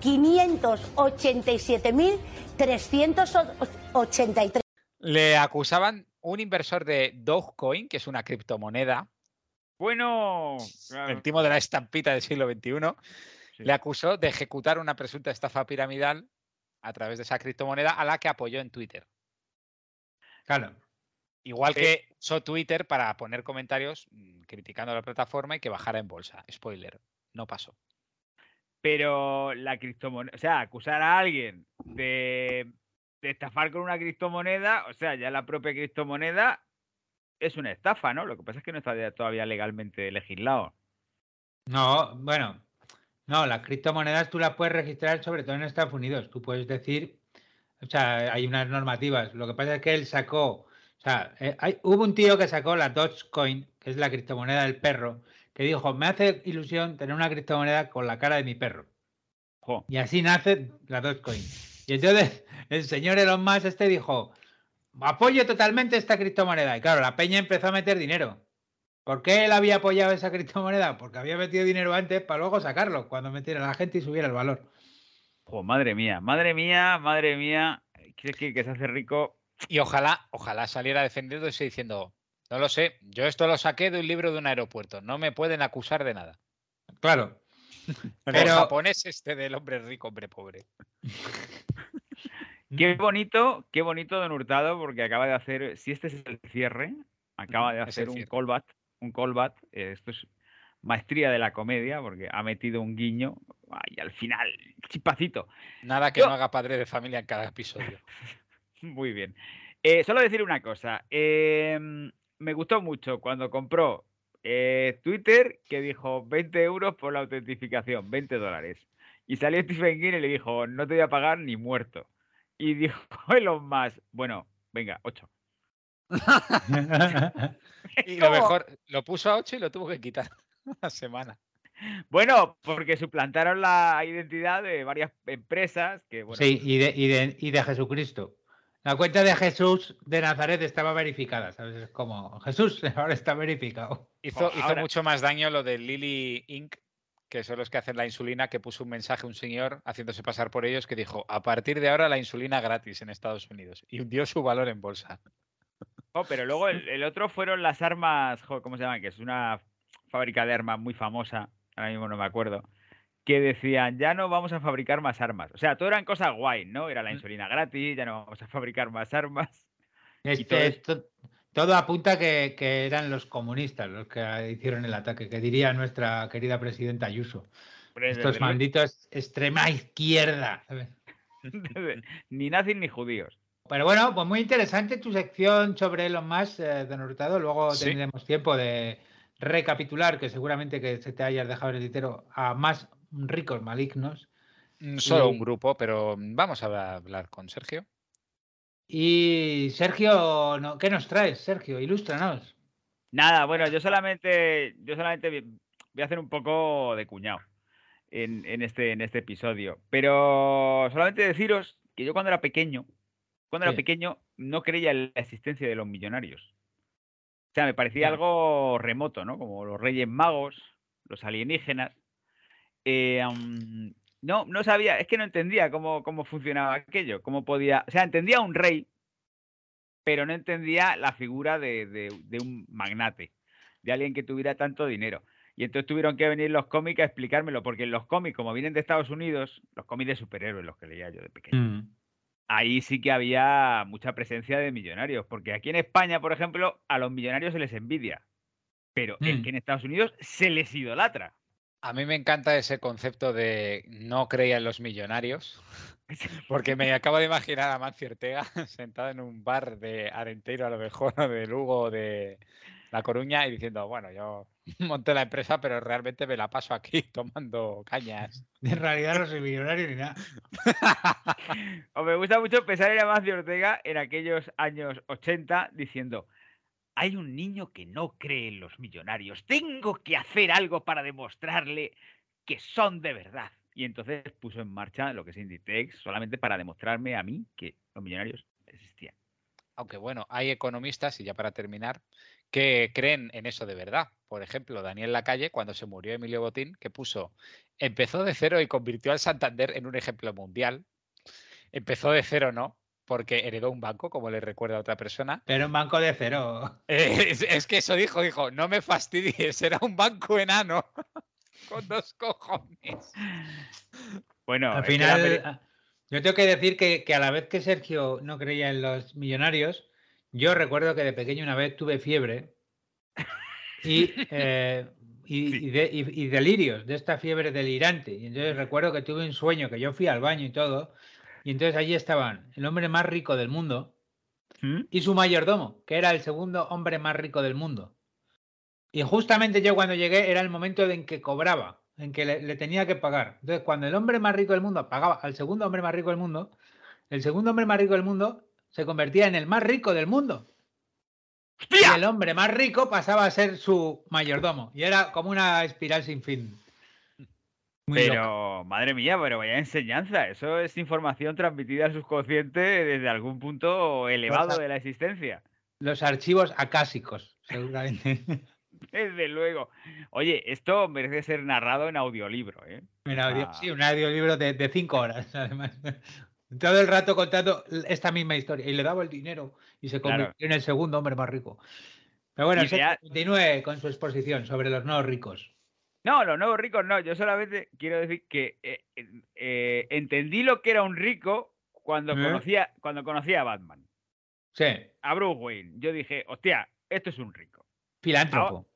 587.383. Le acusaban un inversor de Dogecoin, que es una criptomoneda, Bueno, claro, el timo de la estampita del siglo XXI, sí. le acusó de ejecutar una presunta estafa piramidal a través de esa criptomoneda a la que apoyó en Twitter. Claro. Igual que usó Twitter para poner comentarios mm, criticando la plataforma y que bajara en bolsa. Spoiler, no pasó. Pero la criptomoneda, o sea, acusar a alguien de, de estafar con una criptomoneda, o sea, ya la propia criptomoneda es una estafa, ¿no? Lo que pasa es que no está todavía legalmente legislado. No, bueno, no, las criptomonedas tú las puedes registrar sobre todo en Estados Unidos. Tú puedes decir, o sea, hay unas normativas. Lo que pasa es que él sacó, o sea, eh, hay- hubo un tío que sacó la Dogecoin, que es la criptomoneda del perro, que dijo, me hace ilusión tener una criptomoneda con la cara de mi perro. Jo. Y así nace la Dogecoin. Y entonces el señor Elon Musk este dijo, apoyo totalmente esta criptomoneda. Y claro, la peña empezó a meter dinero. ¿Por qué él había apoyado esa criptomoneda? Porque había metido dinero antes para luego sacarlo cuando metiera la gente y subiera el valor. Jo, madre mía, madre mía, madre mía. Que, que, que se hace rico. Y ojalá, ojalá saliera defendiéndose diciendo, no lo sé, yo esto lo saqué de un libro de un aeropuerto, no me pueden acusar de nada. Claro. El Pero japonés este del hombre rico, hombre pobre. Qué bonito, qué bonito Don Hurtado, porque acaba de hacer, si este es el cierre, acaba de el hacer un callback, un callback, eh, esto es maestría de la comedia, porque ha metido un guiño y al final, chipacito. Nada que Yo- no haga padre de familia en cada episodio. Muy bien. Eh, solo decir una cosa. em, me gustó mucho cuando compró eh, Twitter que dijo 20 euros por la autentificación, 20 dólares. Y salió Stephen King y le dijo, no te voy a pagar ni muerto. Y dijo Elon Musk, bueno, venga, 8. Y lo mejor, lo puso a 8 y lo tuvo que quitar una semana. Bueno, porque suplantaron la identidad de varias empresas que, bueno, sí, y de, y, de, y de Jesucristo. La cuenta de Jesús de Nazaret estaba verificada, ¿sabes? Es como, Jesús ahora está verificado. Hizo, Jo, hizo ahora- mucho más daño lo de Lily Inc., que son los que hacen la insulina, que puso un mensaje un señor haciéndose pasar por ellos que dijo, a partir de ahora la insulina gratis en Estados Unidos. Y hundió su valor en bolsa. Oh, pero luego el, el otro fueron las armas, jo, ¿cómo se llaman? Que es una fábrica de armas muy famosa, ahora mismo no me acuerdo, que decían, ya no vamos a fabricar más armas. O sea, todo eran cosas guay, ¿no? Era la Mm. insulina gratis, ya no vamos a fabricar más armas. Todo es- esto- todo apunta que, que eran los comunistas los que hicieron el ataque, que diría nuestra querida presidenta Ayuso. Hombre, Estos malditos extrema izquierda. ni nazis ni judíos. Pero bueno, pues muy interesante tu sección sobre Elon Musk, eh, don Hurtado. Luego Sí. tendremos tiempo de recapitular, que seguramente que se te hayas dejado en el tintero, a más ricos malignos. Mm, Solo Y- un grupo, pero vamos a hablar con Sergio. Y Sergio, no, ¿qué nos traes, Sergio? Ilústranos. Nada, bueno, yo solamente, yo solamente voy a hacer un poco de cuñado en, en este, en este episodio. Pero solamente deciros que yo cuando era pequeño, cuando era pequeño, no creía en la existencia de los millonarios. O sea, me parecía algo remoto, ¿no? Como los Reyes Magos, los alienígenas. Eh, no, no sabía, es que no entendía cómo, cómo funcionaba aquello, cómo podía. O sea, entendía un rey, pero no entendía la figura de, de- de un magnate, de alguien que tuviera tanto dinero. Y entonces tuvieron que venir los cómics a explicármelo, porque en los cómics, como vienen de Estados Unidos, los cómics de superhéroes, los que leía yo de pequeño, Mm. Ahí sí que había mucha presencia de millonarios, porque aquí en España, por ejemplo, a los millonarios se les envidia, pero es Mm. que en Estados Unidos se les idolatra. A mí me encanta ese concepto de no creía en los millonarios, porque me acabo de imaginar a Mancio Ortega sentado en un bar de Arenteiro, a lo mejor, o de Lugo, de La Coruña, y diciendo, bueno, yo monté la empresa, pero realmente me la paso aquí tomando cañas. En realidad no soy millonario ni nada. O me gusta mucho pensar en Amancio Ortega en aquellos años 80 diciendo, hay un niño que no cree en los millonarios, tengo que hacer algo para demostrarle que son de verdad. Y entonces puso en marcha lo que es Inditex solamente para demostrarme a mí que los millonarios existían. Aunque bueno, hay economistas, y ya para terminar, que creen en eso de verdad. Por ejemplo, Daniel Lacalle, cuando se murió Emilio Botín, que puso, empezó de cero y convirtió al Santander en un ejemplo mundial. Empezó de cero, no, porque heredó un banco, como le recuerda a otra persona. Pero un banco de cero. Es, es que eso dijo, dijo, no me fastidies, era un banco enano. Con dos cojones. Bueno, Al final, ah, Yo tengo que decir que, que a la vez que Sergio no creía en los millonarios, yo recuerdo que de pequeño una vez tuve fiebre y, eh, y, y de- y- y delirios, de esta fiebre delirante. Y entonces recuerdo que tuve un sueño, que yo fui al baño y todo, y entonces allí estaban el hombre más rico del mundo ¿Mm? y su mayordomo, que era el segundo hombre más rico del mundo. Y justamente yo cuando llegué era el momento en que cobraba, en que le, le tenía que pagar. Entonces, cuando el hombre más rico del mundo pagaba al segundo hombre más rico del mundo, el segundo hombre más rico del mundo se convertía en el más rico del mundo. Y el hombre más rico pasaba a ser su mayordomo. Y era como una espiral sin fin. Muy loca. Pero, madre mía, pero vaya enseñanza. Eso es información transmitida al subconsciente desde algún punto elevado de la existencia. Los archivos acásicos, seguramente. Desde luego. Oye, esto merece ser narrado en audiolibro, ¿eh? Audio- Ah. sí, un audiolibro de, de cinco horas, además. Todo el rato contando esta misma historia. Y le daba el dinero y se Claro. convirtió en el segundo hombre más rico. Pero bueno, continúe con su exposición sobre los nuevos ricos. No, los nuevos ricos no. Yo solamente quiero decir que eh, eh, entendí lo que era un rico cuando ¿Eh? conocía, cuando conocía a Batman, Sí, a Bruce Wayne. Yo dije, hostia, esto es un rico. filántropo.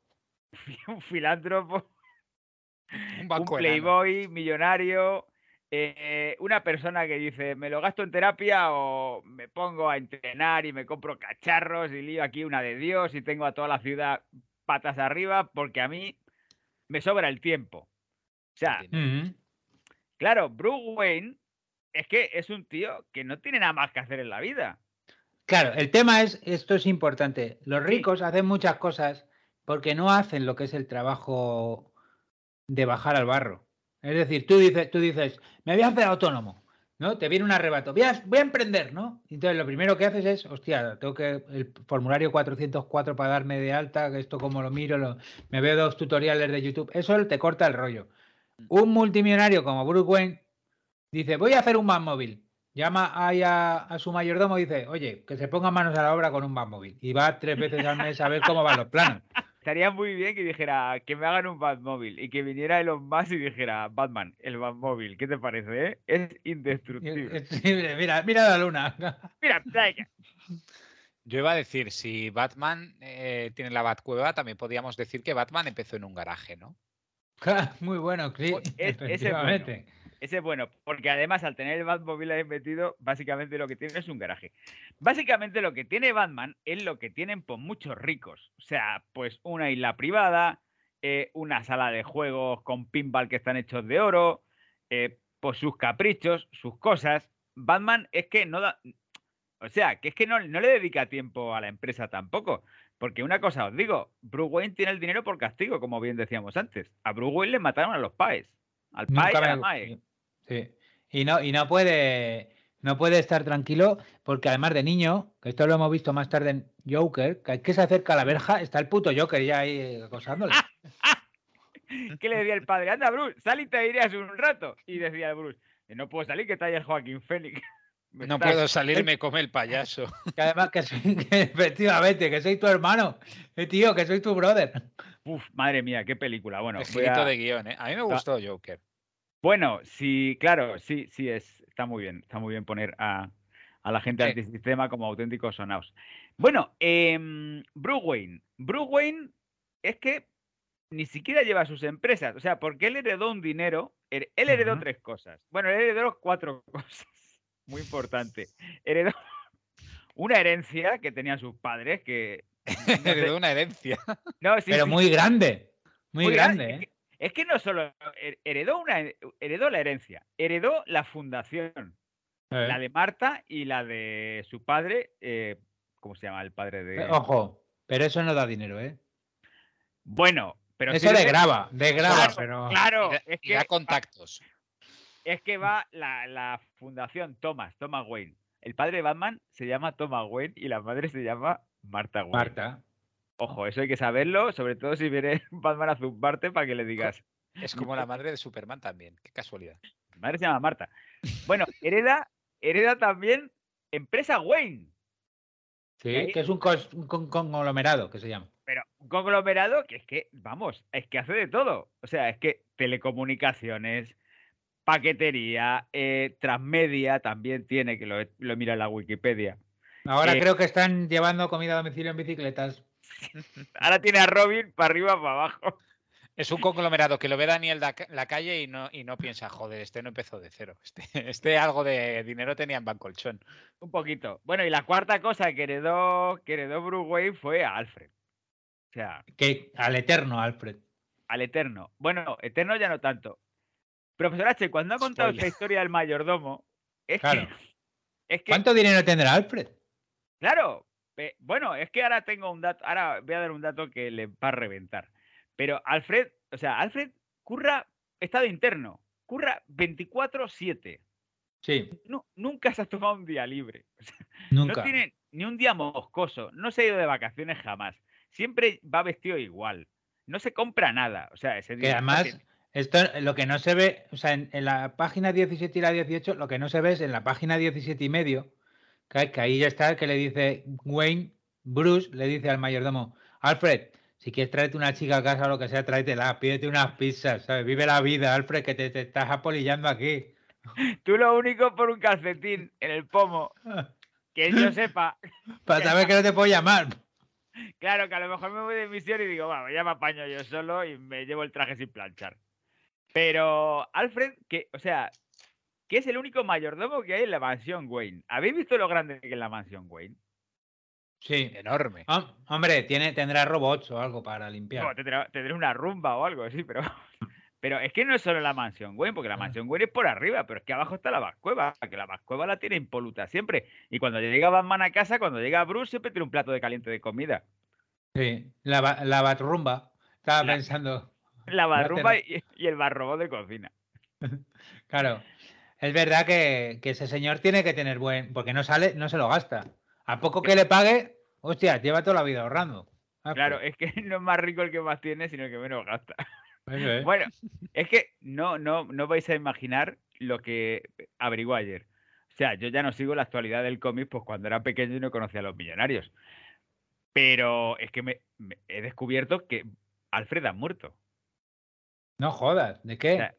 un filántropo. Un un playboy millonario, eh, una persona que dice, me lo gasto en terapia o me pongo a entrenar y me compro cacharros y lío aquí una de Dios y tengo a toda la ciudad patas arriba porque a mí me sobra el tiempo. O sea, claro, Bruce Wayne es que es un tío que no tiene nada más que hacer en la vida. Claro, el tema es, esto es importante, los Sí. ricos hacen muchas cosas porque no hacen lo que es el trabajo de bajar al barro. Es decir, tú dices, tú dices, me voy a hacer autónomo, ¿no? Te viene un arrebato, voy a, voy a emprender, ¿no? Entonces lo primero que haces es, hostia, tengo que, el formulario 404 para darme de alta, esto como lo miro, lo- me veo dos tutoriales de YouTube, eso te corta el rollo. Un multimillonario como Bruce Wayne dice, voy a hacer un móvil. Llama ahí a, su mayordomo y dice, oye, que se ponga manos a la obra con un móvil. Y va tres veces al mes a ver cómo van los planos. Estaría muy bien que dijera que me hagan un Batmóvil y que viniera Elon Musk y dijera Batman, el Batmóvil, ¿qué te parece? eh? Es indestructible. Mira, mira la luna. Mira. Yo iba a decir, si Batman eh, tiene la Batcueva, también podríamos decir que Batman empezó en un garaje, ¿no? Muy bueno, sí, Pues, es- ese es bueno. Ese es bueno, porque además al tener el Batmóvil ahí metido, básicamente lo que tiene es un garaje. Básicamente lo que tiene Batman es lo que tienen pues muchos ricos. O sea, pues una isla privada, eh, una sala de juegos con pinball que están hechos de oro, eh, pues sus caprichos, sus cosas. Batman es que no da... O sea, que es que no, no le dedica tiempo a la empresa tampoco. Porque una cosa os digo, Bruce Wayne tiene el dinero por castigo, como bien decíamos antes. A Bruce Wayne le mataron a los paes. Al pae y a la mae. Sí. Y no, y no puede, no puede estar tranquilo, porque además de niño, que esto lo hemos visto más tarde en Joker, que, que se acerca a la verja, está el puto Joker ya ahí acosándole. ¿Qué le decía el padre? Anda, Bruce, sal y te irías un rato. Y decía el Bruce, no puedo salir, que está ahí el Joaquín Fénix. Me No está- puedo salir, me come el payaso. Que además que, soy, que efectivamente, que soy tu hermano, eh, tío, que soy tu brother. Uf, madre mía, qué película. Bueno, Escrito a- de guion, ¿eh? A mí me gustó Joker. Bueno, sí, claro, sí, sí, es, está muy bien. Está muy bien poner a, a la gente Sí. antisistema como auténticos sonaos. Bueno, em, Bruce Wayne. Bruce Wayne es que ni siquiera lleva sus empresas. O sea, porque él heredó un dinero. her- Él heredó tres cosas. Bueno, él heredó cuatro cosas. Muy importante. Heredó una herencia que tenían sus padres, que. no sé- Heredó una herencia. no, sí, Pero sí, muy grande, muy, muy grande, grande, ¿eh? Es que no solo her- heredó una heredó la herencia, heredó la fundación, Eh, la de Marta y la de su padre, eh, ¿cómo se llama el padre de? Ojo, pero eso no da dinero, ¿eh? Bueno, pero eso de grava, de grava, Claro, pero... Claro, es y que da va- contactos. es que va la, la fundación Thomas, Thomas Wayne. El padre de Batman se llama Thomas Wayne y la madre se llama Marta Wayne. Marta. Ojo, eso hay que saberlo, sobre todo si viene Batman a zumbarte para que le digas. Es como la madre de Superman también. Qué casualidad. Mi madre se llama Marta. Bueno, hereda, hereda también empresa Wayne. Sí, ahí- que es un, conglomerado, que se llama. Pero un conglomerado que es que, vamos, es que hace de todo. O sea, es que telecomunicaciones, paquetería, eh, transmedia también tiene, que lo, lo mira en la Wikipedia. Ahora Eh, creo que están llevando comida a domicilio en bicicletas. Ahora tiene a Robin para arriba, para abajo. Es un conglomerado que lo ve Daniel da- la calle y no, y no piensa, joder, este no empezó de cero. Este, este algo de dinero tenía en Bancolchón. Un poquito. Bueno, y la cuarta cosa que heredó, que heredó Bruce Wayne fue a Alfred. O sea, Que al eterno, Alfred. al Eterno. Bueno, Eterno ya no tanto. Profesor H, cuando ha contado esta historia del mayordomo, es Claro. que. Es que, ¿Cuánto dinero tendrá Alfred? claro. Eh, bueno, es que ahora tengo un dato. Ahora voy a dar un dato que le va a reventar. Pero Alfred, o sea, Alfred curra estado interno. Curra 24-7. Sí, Nu- nunca se ha tomado un día libre. O sea, nunca. No tiene ni un día moscoso. No se ha ido de vacaciones jamás. Siempre va vestido igual. No se compra nada. O sea, ese Que día. además, esto lo que no se ve, o sea, en, en la página 17 y la 18, lo que no se ve es en la página 17 y medio, que, que ahí ya está, que le dice Wayne, Bruce, le dice al mayordomo, Alfred, si quieres traerte una chica a casa o lo que sea, tráetela, pídete unas pizzas, ¿sabes? Vive la vida, Alfred, que te, te estás apolillando aquí. Tú lo único por un calcetín en el pomo, que yo sepa, Para saber que no te puedo llamar. claro que a lo mejor me voy de misión y digo, bueno, ya me apaño yo solo y me llevo el traje sin planchar. Pero Alfred, que, o sea, que es el único mayordomo que hay en la mansión Wayne. ¿Habéis visto lo grande que es la mansión Wayne? Sí. Enorme. Hom- hombre, tiene, tendrá robots o algo para limpiar. Tendré, tendré una rumba o algo así, pero. Pero es que no es solo la mansión Wayne, porque la mansión Wayne es por arriba, pero es que abajo está la Vascueva, que la Vascueva la tiene impoluta siempre. Y cuando llega Batman a casa, cuando llega Bruce, siempre tiene un plato de caliente de comida. Sí, la, la batrumba. Estaba La- pensando. La barrumba ¿no? y, y el barrobó de cocina. Claro, es verdad que, que ese señor tiene que tener buen, porque no sale, no se lo gasta. A poco que le pague, hostia, lleva toda la vida ahorrando. Ah, Claro, pues, es que no es más rico el que más tiene, sino el que menos gasta. es. Bueno, es que no, no, no vais a imaginar lo que averiguó ayer. O sea, yo ya no sigo la actualidad del cómic, pues cuando era pequeño y no conocía a los millonarios. Pero es que me, me- he descubierto que Alfred ha muerto. No jodas, ¿de qué? sea,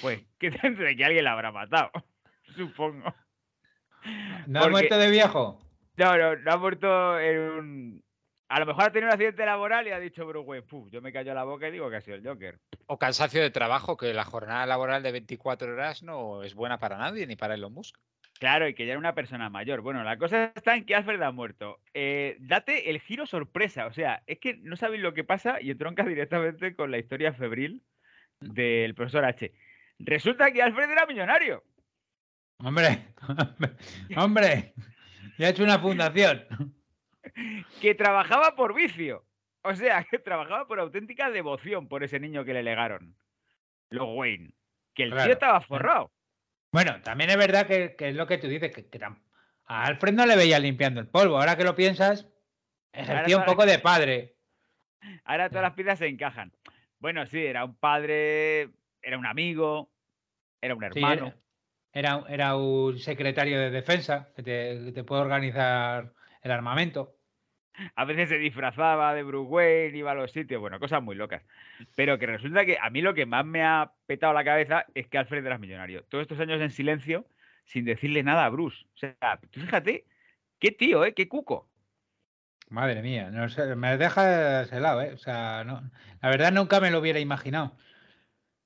Pues que de que alguien la habrá matado, supongo. ¿No ha muerto de viejo? No, no, no ha muerto en un... A lo mejor ha tenido un accidente laboral y ha dicho Bruce Wayne, "Puf, yo me callo la boca y digo que ha sido el Joker. O cansancio de trabajo, que la jornada laboral de 24 horas no es buena para nadie, ni para Elon Musk. Claro, y que ya era una persona mayor. Bueno, la cosa está en que Alfred ha muerto. Eh, date el giro sorpresa. O sea, es que no sabéis lo que pasa y entronca directamente con la historia febril del profesor H. Resulta que Alfred era millonario. Hombre, hombre, ya ha hecho una fundación. que trabajaba por vicio. O sea, que trabajaba por auténtica devoción por ese niño que le legaron. Los Wayne. Que el Claro. tío estaba forrado. Bueno, también es verdad que, que es lo que tú dices, que, a Alfred no le veía limpiando el polvo. Ahora que lo piensas, ejercía un poco de padre. Ahora todas las piezas se encajan. Bueno, sí, era un padre, era un amigo, era un Sí, hermano. era, era, era un secretario de defensa que te, que te puede organizar el armamento. A veces se disfrazaba de Bruce Wayne, iba a los sitios, bueno, cosas muy locas. Pero que resulta que a mí lo que más me ha petado la cabeza es que Alfred era millonario. Todos estos años en silencio, sin decirle nada a Bruce. O sea, tú fíjate, qué tío, ¿eh? Qué cuco. Madre mía, no sé, me dejas helado, ¿eh? O sea, no, la verdad nunca me lo hubiera imaginado.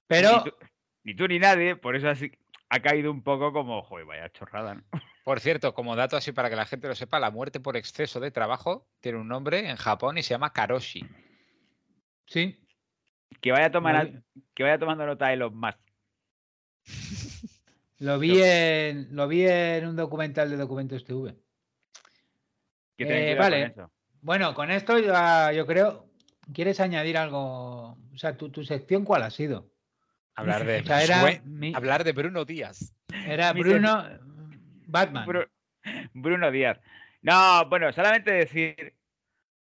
Pero, Ni tú, ni tú ni nadie, por eso así ha caído un poco como, joder, vaya chorrada, ¿no? Por cierto, como dato así para que la gente lo sepa, la muerte por exceso de trabajo tiene un nombre en Japón y se llama karoshi. sí, Que vaya, tomar, que vaya tomando nota de los más. lo vi en, lo vi en un documental de Documentos TV. Eh, con vale. eso. Bueno, con esto ya, yo creo, ¿quieres añadir algo? O sea, ¿tu, tu sección cuál ha sido? Hablar de, O sea, era, Bruce- mi- hablar de Bruno Díaz. era Bruno Batman. Bru- Bruno Díaz. No, bueno, solamente decir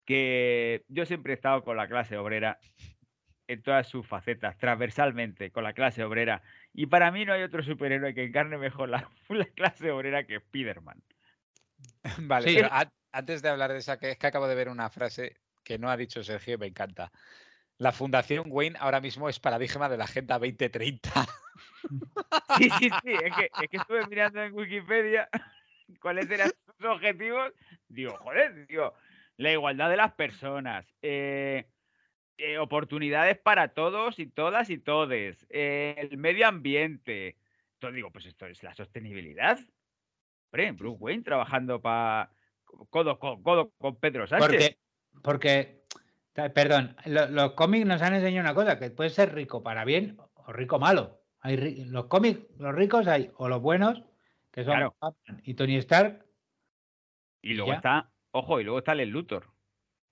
que yo siempre he estado con la clase obrera en todas sus facetas, transversalmente, con la clase obrera. Y para mí no hay otro superhéroe que encarne mejor la, la clase obrera que Spiderman. Vale, Sí. pero a- antes de hablar de esa, que es que acabo de ver una frase que no ha dicho Sergio y me encanta. La Fundación Wayne ahora mismo es paradigma de la Agenda 2030. Sí, sí, sí. Es que, es que estuve mirando en Wikipedia cuáles eran sus objetivos. Digo, joder, digo, la igualdad de las personas, eh, eh, oportunidades para todos y todas y todes, eh, el medio ambiente. Entonces digo, pues esto es la sostenibilidad. Hombre, Bruce Wayne trabajando para codo con codo con Pedro Sánchez. Porque, perdón, lo- los cómics nos han enseñado una cosa, que puede ser rico para bien o rico malo. Hay ri- los cómics, los ricos hay, o los buenos, que son Claro. Batman y Tony Stark, Y luego ya. está, ojo, y luego está el Luthor.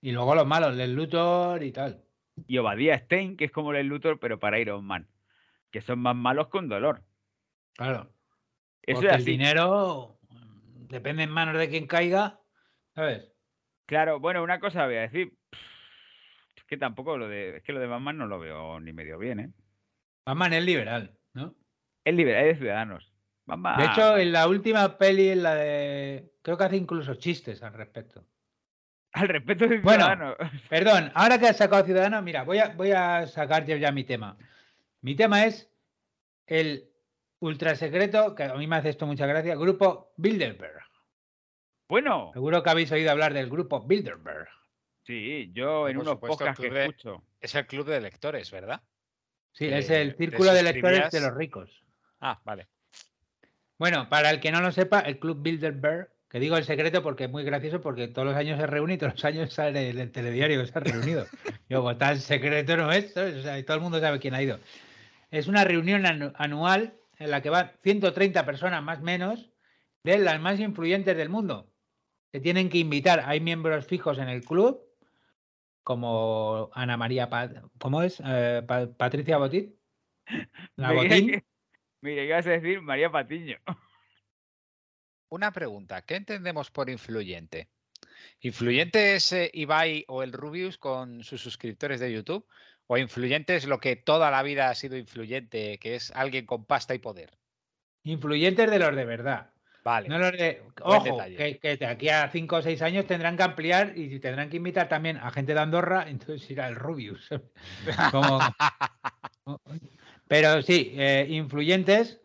y luego los malos, el Luthor y tal. Y Obadiah Stein, que es como el Luthor, pero para Iron Man. Que son más malos con dolor. Claro. Eso porque es el así. dinero mm, depende en manos de quien caiga, ¿sabes? Claro, bueno, una cosa voy a decir. Que tampoco lo de. Es que lo de Batman no lo veo ni medio bien, ¿eh? Batman es liberal, ¿no? Es liberal es de ciudadanos. Batman. De hecho, en la última peli, en la de. Creo que hace incluso chistes al respecto. Al respecto de Bueno. ciudadanos. Perdón, ahora que has sacado Ciudadano, mira, voy a, voy a sacar yo ya mi tema. Mi tema es el ultra secreto, que a mí me hace esto mucha gracia, grupo Bilderberg. Bueno, Seguro que habéis oído hablar del grupo Bilderberg. Sí, yo en unos supuesto, podcasts que club de- escucho. Es el club de lectores, ¿verdad? Sí, es el te círculo de lectores de los ricos. Ah, vale. Bueno, para el que no lo sepa, el Club Bilderberg, que digo el secreto porque es muy gracioso porque todos los años se reúne y todos los años sale el telediario que se ha reunido. Yo, pues tal secreto no es, ¿sabes? O sea, y todo el mundo sabe quién ha ido. Es una reunión anu- anual en la que van 130 personas más o menos de las más influyentes del mundo. Se tienen que invitar, hay miembros fijos en el club, como Ana María, Pa- ¿cómo es? Eh, Pa- Patricia Botín. La Botín. que- Mira, ibas a decir María Patiño. Una pregunta, ¿qué entendemos por influyente? ¿Influyente es eh, Ibai o el Rubius con sus suscriptores de YouTube? ¿O influyente es lo que toda la vida ha sido influyente, que es alguien con pasta y poder? Influyentes de los de verdad. Vale. No los de- Buen Ojo, que, que de aquí a 5 o 6 años tendrán que ampliar y tendrán que invitar también a gente de Andorra, entonces irá el Rubius. Como- Pero sí, eh, influyentes.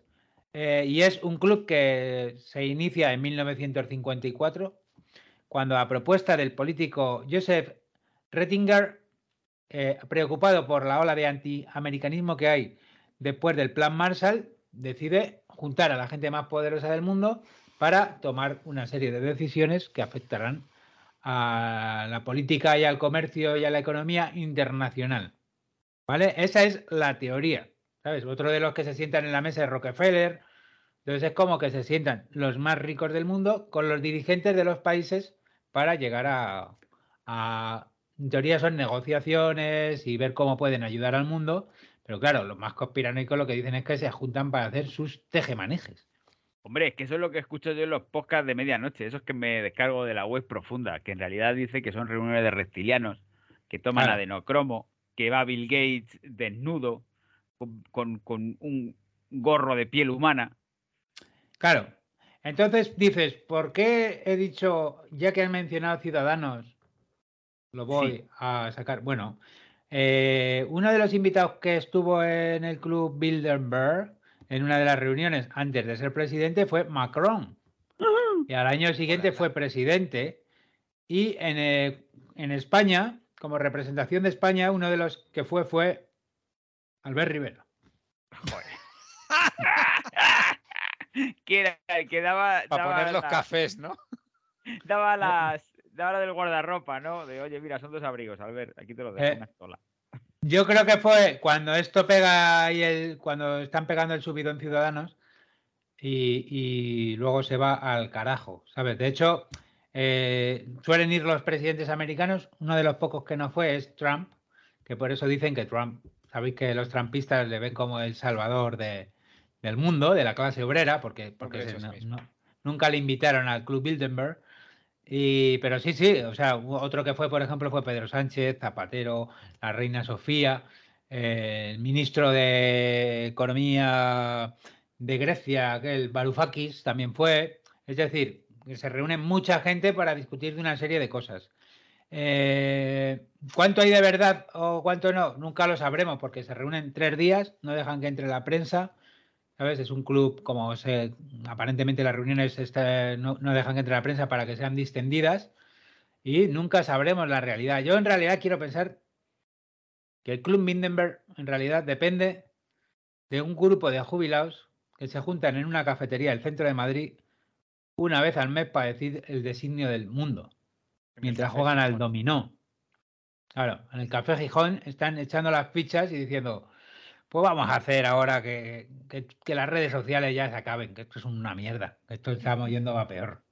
eh, y es un club que se inicia en 1954, cuando a propuesta del político Joseph Rettinger, eh, preocupado por la ola de antiamericanismo que hay después del Plan Marshall, decide juntar a la gente más poderosa del mundo para tomar una serie de decisiones que afectarán a la política y al comercio y a la economía internacional. ¿Vale? Esa es la teoría. ¿Sabes? Otro de los que se sientan en la mesa es Rockefeller. Entonces es como que se sientan los más ricos del mundo con los dirigentes de los países para llegar a, a en teoría son negociaciones y ver cómo pueden ayudar al mundo. Pero claro, los más conspiranoicos lo que dicen es que se juntan para hacer sus tejemanejes. Hombre, es que eso es lo que escucho yo en los podcasts de medianoche, esos que me descargo de la web profunda, que en realidad dice que son reuniones de reptilianos, que toman Claro. adenocromo, que va Bill Gates desnudo, con, con- con un gorro de piel humana. Claro. Entonces dices, ¿por qué he dicho, ya que han mencionado Ciudadanos, lo voy a sacar? Bueno, eh, uno de los invitados que estuvo en el club Bilderberg, en una de las reuniones antes de ser presidente, fue Macron. Y al año siguiente fue presidente. Y en, eh, en España, como representación de España, uno de los que fue fue Albert Rivera. que era el que daba, Para daba poner los la- cafés, ¿no? daba las daba la del guardarropa, ¿no? De oye, mira, son dos abrigos, al ver, aquí te lo dejo, Eh, una sola. Yo creo que fue cuando esto pega y el, cuando están pegando el subidón ciudadanos y, y luego se va al carajo, ¿sabes? De hecho, eh, suelen ir los presidentes americanos. Uno de los pocos que no fue es Trump, que por eso dicen que Trump, sabéis que los trumpistas le ven como el salvador de- del mundo, de la clase obrera, porque, porque se- no- mismo. no- nunca le invitaron al Club Bilderberg. Y, pero sí, sí, o sea, otro que fue, por ejemplo, fue Pedro Sánchez, Zapatero, la reina Sofía, eh, el ministro de Economía de Grecia, aquel Varoufakis, también fue. Es decir, se reúne mucha gente para discutir de una serie de cosas. Eh, ¿Cuánto hay de verdad o cuánto no? Nunca lo sabremos porque se reúnen tres días, no dejan que entre la prensa. ¿Sabes? Es un club, como se, aparentemente las reuniones no, no dejan que entre la prensa para que sean distendidas y nunca sabremos la realidad. Yo en realidad quiero pensar que el Club Mindenberg en realidad depende de un grupo de jubilados que se juntan en una cafetería del centro de Madrid una vez al mes para decir el designio del mundo, mientras juegan al dominó. Claro, en el Café Gijón están echando las fichas y diciendo, pues vamos a hacer ahora que, que, que las redes sociales ya se acaben, que esto es una mierda, que esto estamos yendo a peor.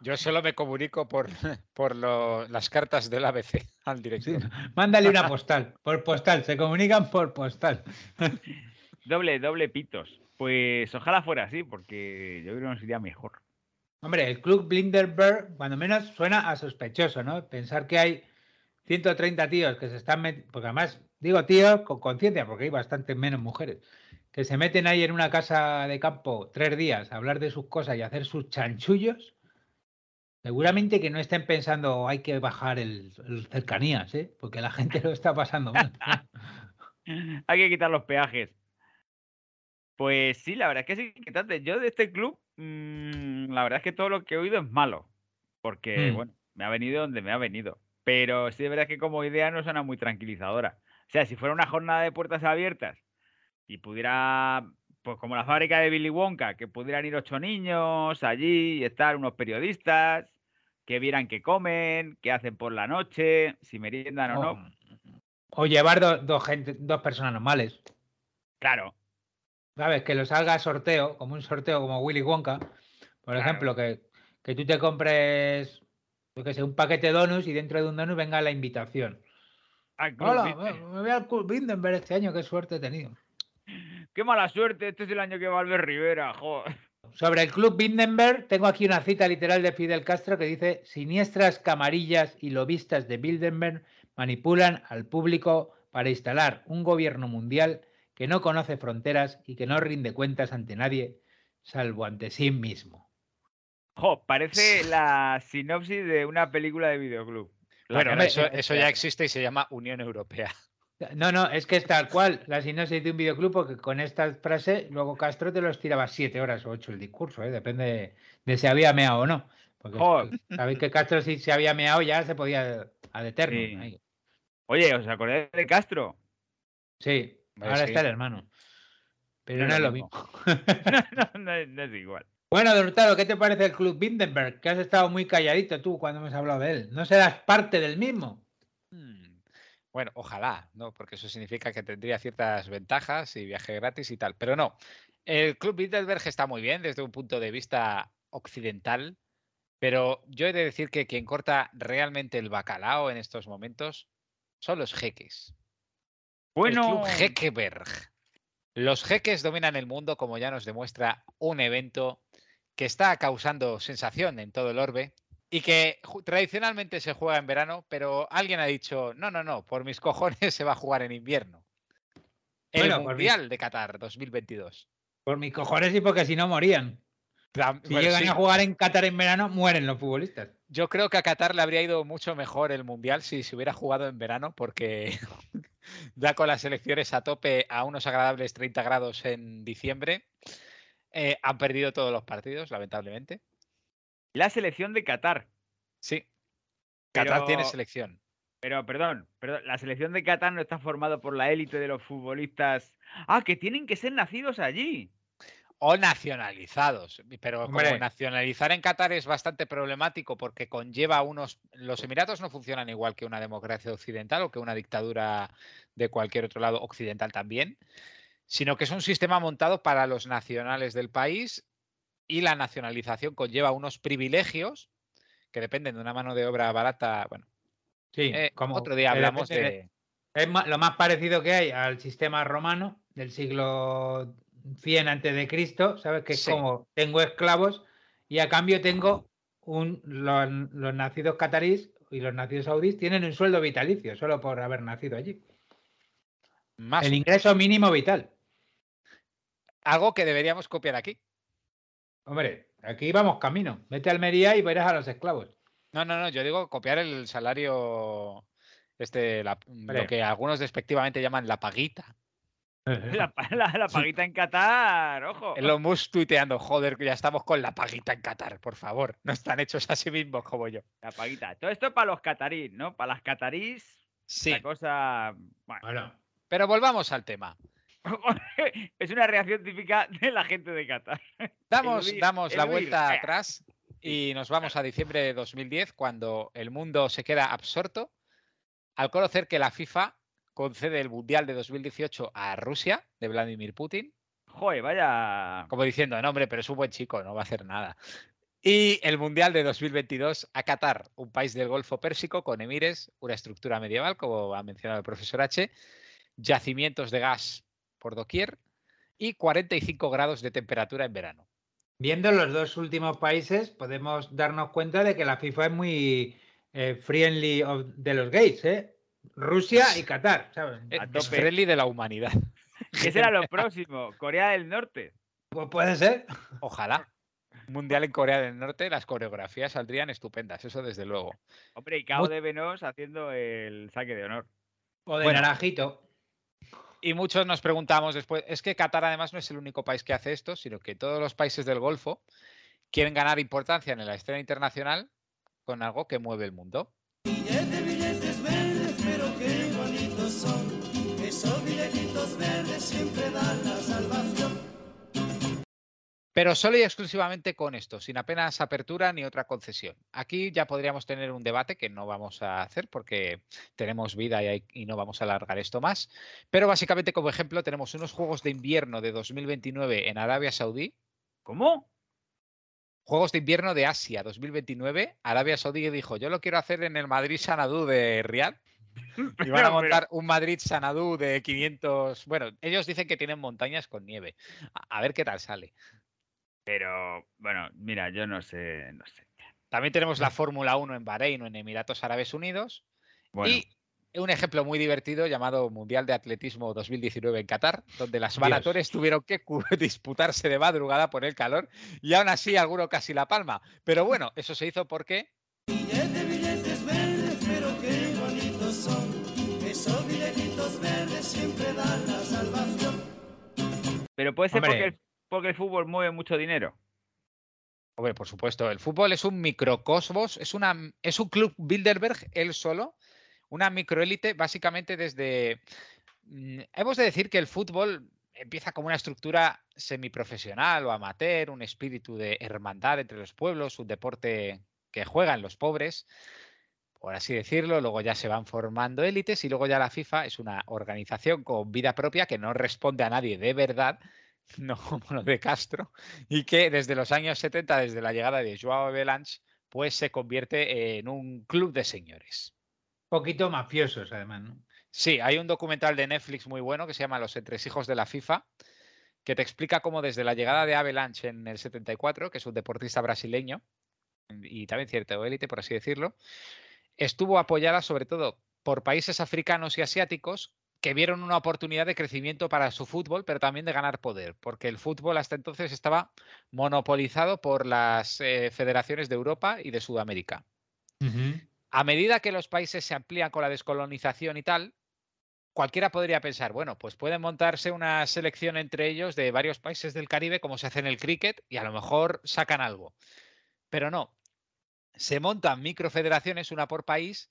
Yo solo me comunico por, por lo- las cartas del ABC al director. Mándale una postal, por postal, se comunican por postal. Doble, doble pitos. Pues ojalá fuera así, porque yo creo que nos iría mejor. Hombre, el club Blinderberg, cuando menos suena a sospechoso, ¿no? Pensar que hay 130 tíos que se están metiendo, porque además digo tíos con conciencia, porque hay bastante menos mujeres, que se meten ahí en una casa de campo tres días a hablar de sus cosas y a hacer sus chanchullos. Seguramente que no estén pensando hay que bajar el, el cercanías, ¿eh? Porque la gente lo está pasando mal. Hay que quitar los peajes. Pues sí, la verdad es que es inquietante. Yo de este club, mm, la verdad es que todo lo que he oído es malo. Porque, Mm. bueno, me ha venido donde me ha venido. Pero sí es verdad que como idea no suena muy tranquilizadora. O sea, si fuera una jornada de puertas abiertas y pudiera, pues como la fábrica de Billy Wonka, que pudieran ir ocho niños allí y estar unos periodistas, que vieran qué comen, qué hacen por la noche, si meriendan o no. O llevar do- dos gente, dos personas normales. Claro. ¿Sabes? Que lo salga sorteo, como un sorteo como Willy Wonka. Por Claro. ejemplo, que, que tú te compres, yo qué sé, un paquete de donuts y dentro de un donut venga la invitación. Al Club Hola, me voy al Club Bindenberg este año, qué suerte he tenido. Qué mala suerte, este es el año que va Albert Rivera, joder. Sobre el Club Bindenberg, tengo aquí una cita literal de Fidel Castro que dice: Siniestras camarillas y lobistas de Bilderberg manipulan al público para instalar un gobierno mundial que no conoce fronteras y que no rinde cuentas ante nadie, salvo ante sí mismo. Jo, parece la sinopsis de una película de videoclub. La Bueno, cara eso, eso ya existe y se llama Unión Europea. No, no, es que es tal cual la sinopsis de un videoclub, porque con esta frase luego Castro te los tiraba siete horas o ocho el discurso, ¿eh? depende de, de si había meado o no. Porque Joder. sabéis que Castro si se había meado ya se podía ad eterno. Sí. Oye, ¿os acordáis de Castro? Sí, ahora sí. está el hermano. Pero no, es lo mismo. no, no es- no es igual. Bueno, Hurtado, ¿qué te parece el Club Bindenberg? Que has estado muy calladito tú cuando hemos hablado de él. ¿No serás parte del mismo? Mm, Bueno, ojalá, ¿no? Porque eso significa que tendría ciertas ventajas y viaje gratis y tal. Pero no. El Club Bilderberg está muy bien desde un punto de vista occidental, pero yo he de decir que quien corta realmente el bacalao en estos momentos son los jeques. El Bueno, Club Jekeberg. Los jeques dominan el mundo, como ya nos demuestra un evento que está causando sensación en todo el orbe y que tradicionalmente se juega en verano, pero alguien ha dicho, no, no, no, por mis cojones se va a jugar en invierno. El Bueno, Mundial de Qatar 2022. Por mis cojones y porque si no morían. Si bueno, llegan sí, a jugar en Qatar en verano, mueren los futbolistas. Yo creo que a Qatar le habría ido mucho mejor el Mundial si se hubiera jugado en verano, porque ya con las elecciones a tope a unos agradables 30 grados en diciembre, eh, han perdido todos los partidos, lamentablemente. la selección de Qatar. Sí. Qatar tiene Pero- selección. Pero, perdón, perdón, la selección de Qatar no está formada por la élite de los futbolistas. Ah, que tienen que ser nacidos allí. O nacionalizados. Pero como nacionalizar en Qatar es bastante problemático porque conlleva unos. Los Emiratos no funcionan igual que una democracia occidental o que una dictadura de cualquier otro lado occidental también, sino que es un sistema montado para los nacionales del país y la nacionalización conlleva unos privilegios que dependen de una mano de obra barata. Bueno, Sí, eh, como otro día hablamos de. Es lo más parecido que hay al sistema romano del siglo 100 antes de Cristo, ¿sabes? Que es Sí. como tengo esclavos y a cambio tengo un, los, los nacidos catarís y los nacidos saudíes tienen un sueldo vitalicio solo por haber nacido allí. Más El ingreso mínimo vital. Algo que deberíamos copiar aquí. Hombre, aquí vamos camino. Vete a Almería y verás a los esclavos. No, no, no, yo digo copiar el salario, este, la- lo que algunos despectivamente llaman la paguita. La, pa- la- la paguita en Qatar, ojo. Elon Musk tuiteando, joder, que ya estamos con la paguita en Qatar, por favor. No están hechos a sí mismos como yo. La paguita. Todo esto para los catarís, ¿no? Para las catarís, Sí, la cosa. Bueno, Bueno, pero volvamos al tema. es una reacción típica de la gente de Qatar. Damos, huir, damos la huir, vuelta atrás y nos vamos a diciembre de 2010, cuando el mundo se queda absorto al conocer que la FIFA concede el Mundial de 2018 a Rusia, de Vladimir Putin, Joder, vaya. como diciendo, no, hombre, pero es un buen chico, no va a hacer nada. Y el Mundial de 2022 a Qatar, un país del Golfo Pérsico con emires, una estructura medieval, como ha mencionado el profesor H, yacimientos de gas por doquier y 45 grados de temperatura en verano. viendo los dos últimos países, podemos darnos cuenta de que la FIFA es muy eh, friendly of- de los gays, ¿eh? Rusia y Qatar, ¿sabes? Eh, Es tope. friendly de la humanidad. ¿Qué será lo próximo? Corea del Norte. Pues puede ser. Ojalá. Mundial en Corea del Norte, las coreografías saldrían estupendas, eso desde luego. Hombre, y Cao de Venos haciendo el saque de honor. O de Bueno. naranjito. Y muchos nos preguntamos después, es que Qatar además no es el único país que hace esto, sino que todos los países del Golfo quieren ganar importancia en la escena internacional con algo que mueve el mundo. Pero solo y exclusivamente con esto, sin apenas apertura ni otra concesión. Aquí ya podríamos tener un debate que no vamos a hacer porque tenemos vida y, hay- y no vamos a alargar esto más. Pero básicamente como ejemplo tenemos unos Juegos de Invierno de 2029 en Arabia Saudí. ¿Cómo? Juegos de Invierno de Asia 2029. Arabia Saudí dijo, yo lo quiero hacer en el Madrid Sanadú de Riyadh. Y van a montar un Madrid Sanadú de 500... Bueno, ellos dicen que tienen montañas con nieve. A- a ver qué tal sale. Pero, bueno, mira, yo no sé, no sé. También tenemos la Fórmula 1 en Bahrein o en Emiratos Árabes Unidos. Bueno, Y un ejemplo muy divertido llamado Mundial de Atletismo 2019 en Qatar, donde las Dios. maratores tuvieron que disputarse de madrugada por el calor y aún así alguno casi la palma. Pero bueno, eso se hizo porque pero puede ser porque el, porque el fútbol mueve mucho dinero. Hombre, por supuesto, el fútbol es un microcosmos, es, una, es un club Bilderberg él solo, una microélite básicamente desde... mm, Hemos de decir que el fútbol empieza como una estructura semiprofesional o amateur, un espíritu de hermandad entre los pueblos, un deporte que juegan los pobres, por así decirlo, luego ya se van formando élites y luego ya la FIFA es una organización con vida propia que no responde a nadie de verdad, no como lo de Castro, y que desde los años 70, desde la llegada de Joao Belange, pues se convierte en un club de señores. poquito mafiosos, además, ¿no? Sí, hay un documental de Netflix muy bueno que se llama Los entresijos de la FIFA, que te explica cómo desde la llegada de Avalanche en el 74, que es un deportista brasileño, y también cierto élite, por así decirlo, estuvo apoyada sobre todo por países africanos y asiáticos que vieron una oportunidad de crecimiento para su fútbol, pero también de ganar poder, porque el fútbol hasta entonces estaba monopolizado por las eh, federaciones de Europa y de Sudamérica. A medida que los países se amplían con la descolonización y tal, cualquiera podría pensar, bueno, pues pueden montarse una selección entre ellos de varios países del Caribe, como se hace en el cricket, y a lo mejor sacan algo. Pero no, se montan microfederaciones, una por país,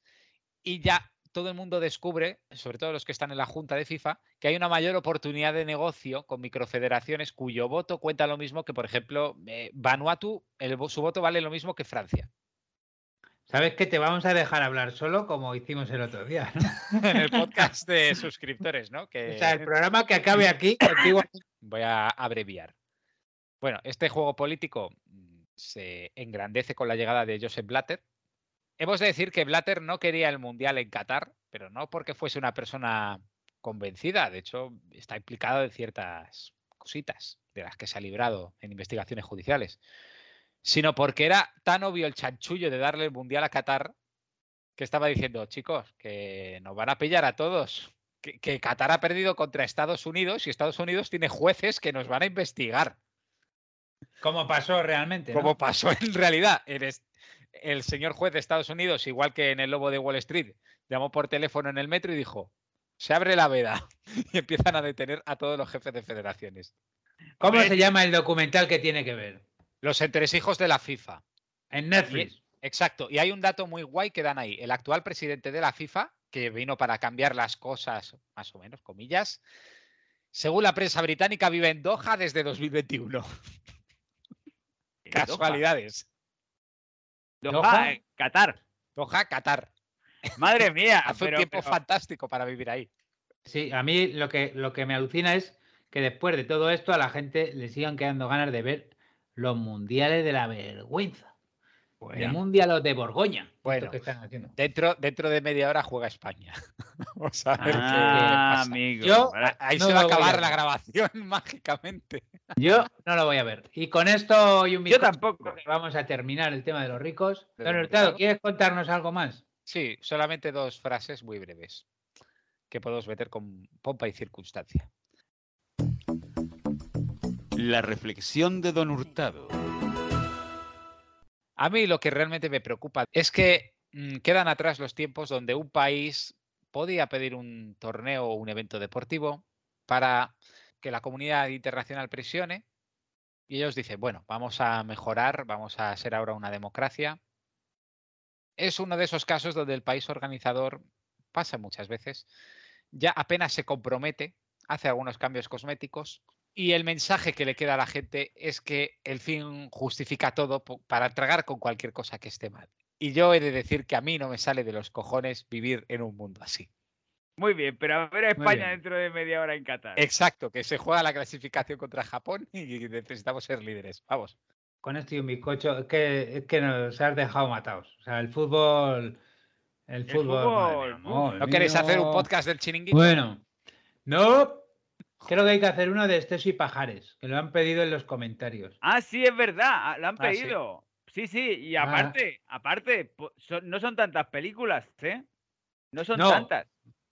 y ya todo el mundo descubre, sobre todo los que están en la Junta de FIFA, que hay una mayor oportunidad de negocio con microfederaciones cuyo voto cuenta lo mismo que, por ejemplo, eh, Vanuatu, el su voto vale lo mismo que Francia. ¿Sabes que te vamos a dejar hablar solo como hicimos el otro día? ¿no? en el podcast de suscriptores, ¿no? Que O sea, el programa que acabe aquí contigo. voy a abreviar. Bueno, este juego político mm, se engrandece con la llegada de Joseph Blatter. Hemos de decir que Blatter no quería el Mundial en Qatar, pero no porque fuese una persona convencida. De hecho, está implicado en ciertas cositas de las que se ha librado en investigaciones judiciales. Sino porque era tan obvio el chanchullo de darle el Mundial a Qatar que estaba diciendo, chicos, que nos van a pillar a todos. Que, que Qatar ha perdido contra Estados Unidos y Estados Unidos tiene jueces que nos van a investigar. Como pasó realmente. ¿no? Como pasó en realidad. En el señor juez de Estados Unidos, igual que en el Lobo de Wall Street, llamó por teléfono en el metro y dijo, se abre la veda y empiezan a detener a todos los jefes de federaciones. ¿Cómo se llama el documental que tiene que ver? Los entresijos de la FIFA. En Netflix. Exacto. Y hay un dato muy guay que dan ahí. El actual presidente de la FIFA, que vino para cambiar las cosas, más o menos, comillas, según la prensa británica, vive en Doha desde 2021. Eh, Casualidades. Doha, eh, Qatar. Doha, Qatar. Madre mía. Hace pero- un tiempo pero- fantástico para vivir ahí. Sí, a mí lo que, lo que me alucina es que después de todo esto a la gente le sigan quedando ganas de ver los mundiales de la vergüenza. De Bueno, mundialos de Borgoña. Bueno. que están haciendo. dentro, dentro de media hora juega España. Vamos a ver qué- qué Ah, pasa. amigo. Yo- Ahí No se va a acabar la grabación mágicamente. Yo no lo voy a ver. Y con esto y un Yo tampoco. Vamos a terminar el tema de los ricos. Don Hurtado. ¿quieres contarnos algo más? Sí, solamente dos frases muy breves que podemos meter con pompa y circunstancia. La reflexión de Don Hurtado. A mí lo que realmente me preocupa es que mm, quedan atrás los tiempos donde un país podía pedir un torneo o un evento deportivo para que la comunidad internacional presione y ellos dicen, bueno, vamos a mejorar, vamos a ser ahora una democracia. Es uno de esos casos donde el país organizador pasa muchas veces, ya apenas se compromete, hace algunos cambios cosméticos y el mensaje que le queda a la gente es que el fin justifica todo para tragar con cualquier cosa que esté mal. Y yo he de decir que a mí no me sale de los cojones vivir en un mundo así. Muy bien, pero a ver a España dentro de media hora en Qatar. Exacto, que se juega la clasificación contra Japón y necesitamos ser líderes. Vamos. Con esto y un bizcocho, es que, es que nos has dejado matados. O sea, el fútbol. El fútbol. amor ¿No queréis hacer un podcast del chiringuito? Bueno, no. Creo que hay que hacer uno de Esteso y Pajares, que lo han pedido en los comentarios. Ah, sí, es verdad, ah, lo han Ah, sí. pedido. Sí, sí, y Ah. aparte, aparte, son- no son tantas películas, ¿eh? No son No. tantas.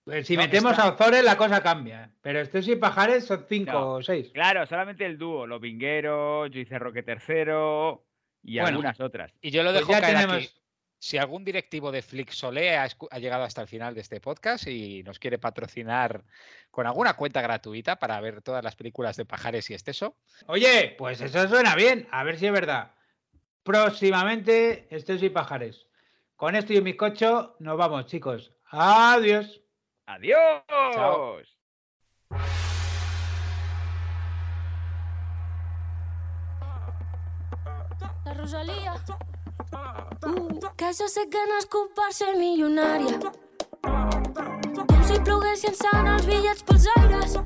Eh, Si No, metemos está- a Ozores, la cosa cambia. Pero Esteso y Pajares son cinco No. o seis. Claro, solamente el dúo, Los Vingueros, Joyce Roque tercero y Bueno. algunas otras. Y yo lo Pues dejo ya caer aquí. Si algún directivo de Flixolé ha, ha llegado hasta el final de este podcast y nos quiere patrocinar con alguna cuenta gratuita para ver todas las películas de Pajares y Esteso, Oye, pues eso suena bien. A ver si es verdad. Próximamente, Esteso y Pajares. Con esto y un bizcocho, nos vamos, chicos. Adiós. ¡Adiós! La Rosalía. Uh, que jo sé que no és per ser milionària. Com si ploguessin sant els bitllets pels aires.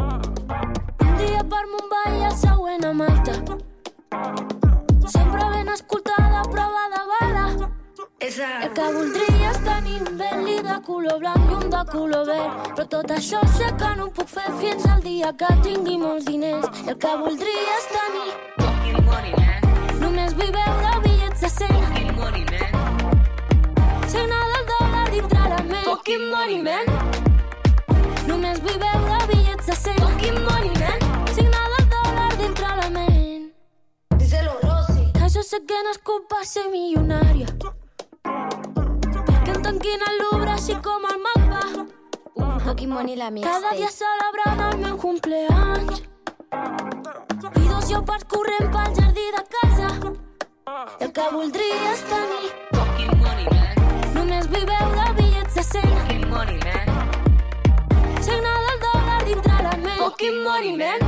Un dia per Mumbai i el següent a Malta. Sempre ben escoltada, prova de bala. El que voldria és tenir un Bentley de color blanc i un de color verd. Però tot això sé que no ho puc fer fins al dia que tingui molts diners. El que voldria és tenir Només vull veure de 100 Signar del dòlar dintre la ment Fucking money, man. Només vull veure bitllets de 100 Fucking money, man. Signar del dòlar dintre la ment Díselo, Rosy. Que jo sé que no és culpa ser milionària Perquè em tanquin el Louvre així com el mapa Fucking money la Cada dia celebrant el meu cumpleaños. I dos llopards corrent pel jardí de casa. El que voldria és tenir Només vull veure bitllets de 100 Signar del dòlar dintre la ment Fucking money, man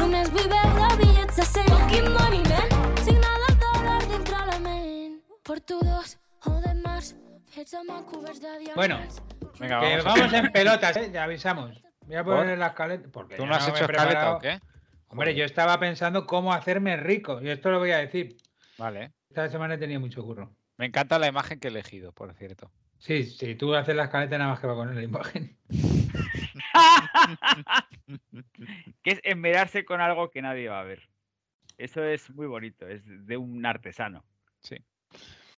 Només vull veure bitllets de 100 Fucking money, man Signar del dòlar dintre la ment Porto dos o de març fets amb el coberts de diamants Bueno, venga, Que vamos. a- vamos en pelotas, ¿eh? Ya avisamos. Voy a poner la escaleta. Porque ¿Tú no has he hecho escaleta preparado. o qué? Hombre, yo estaba pensando cómo hacerme rico. Y esto lo voy a decir. Vale. Esta semana he tenido mucho curro. Me encanta la imagen que he elegido, por cierto. Sí, sí, tú haces la escaleta nada más que va a poner la imagen. que es esmerarse con algo que nadie va a ver. Eso es muy bonito, es de un artesano. Sí.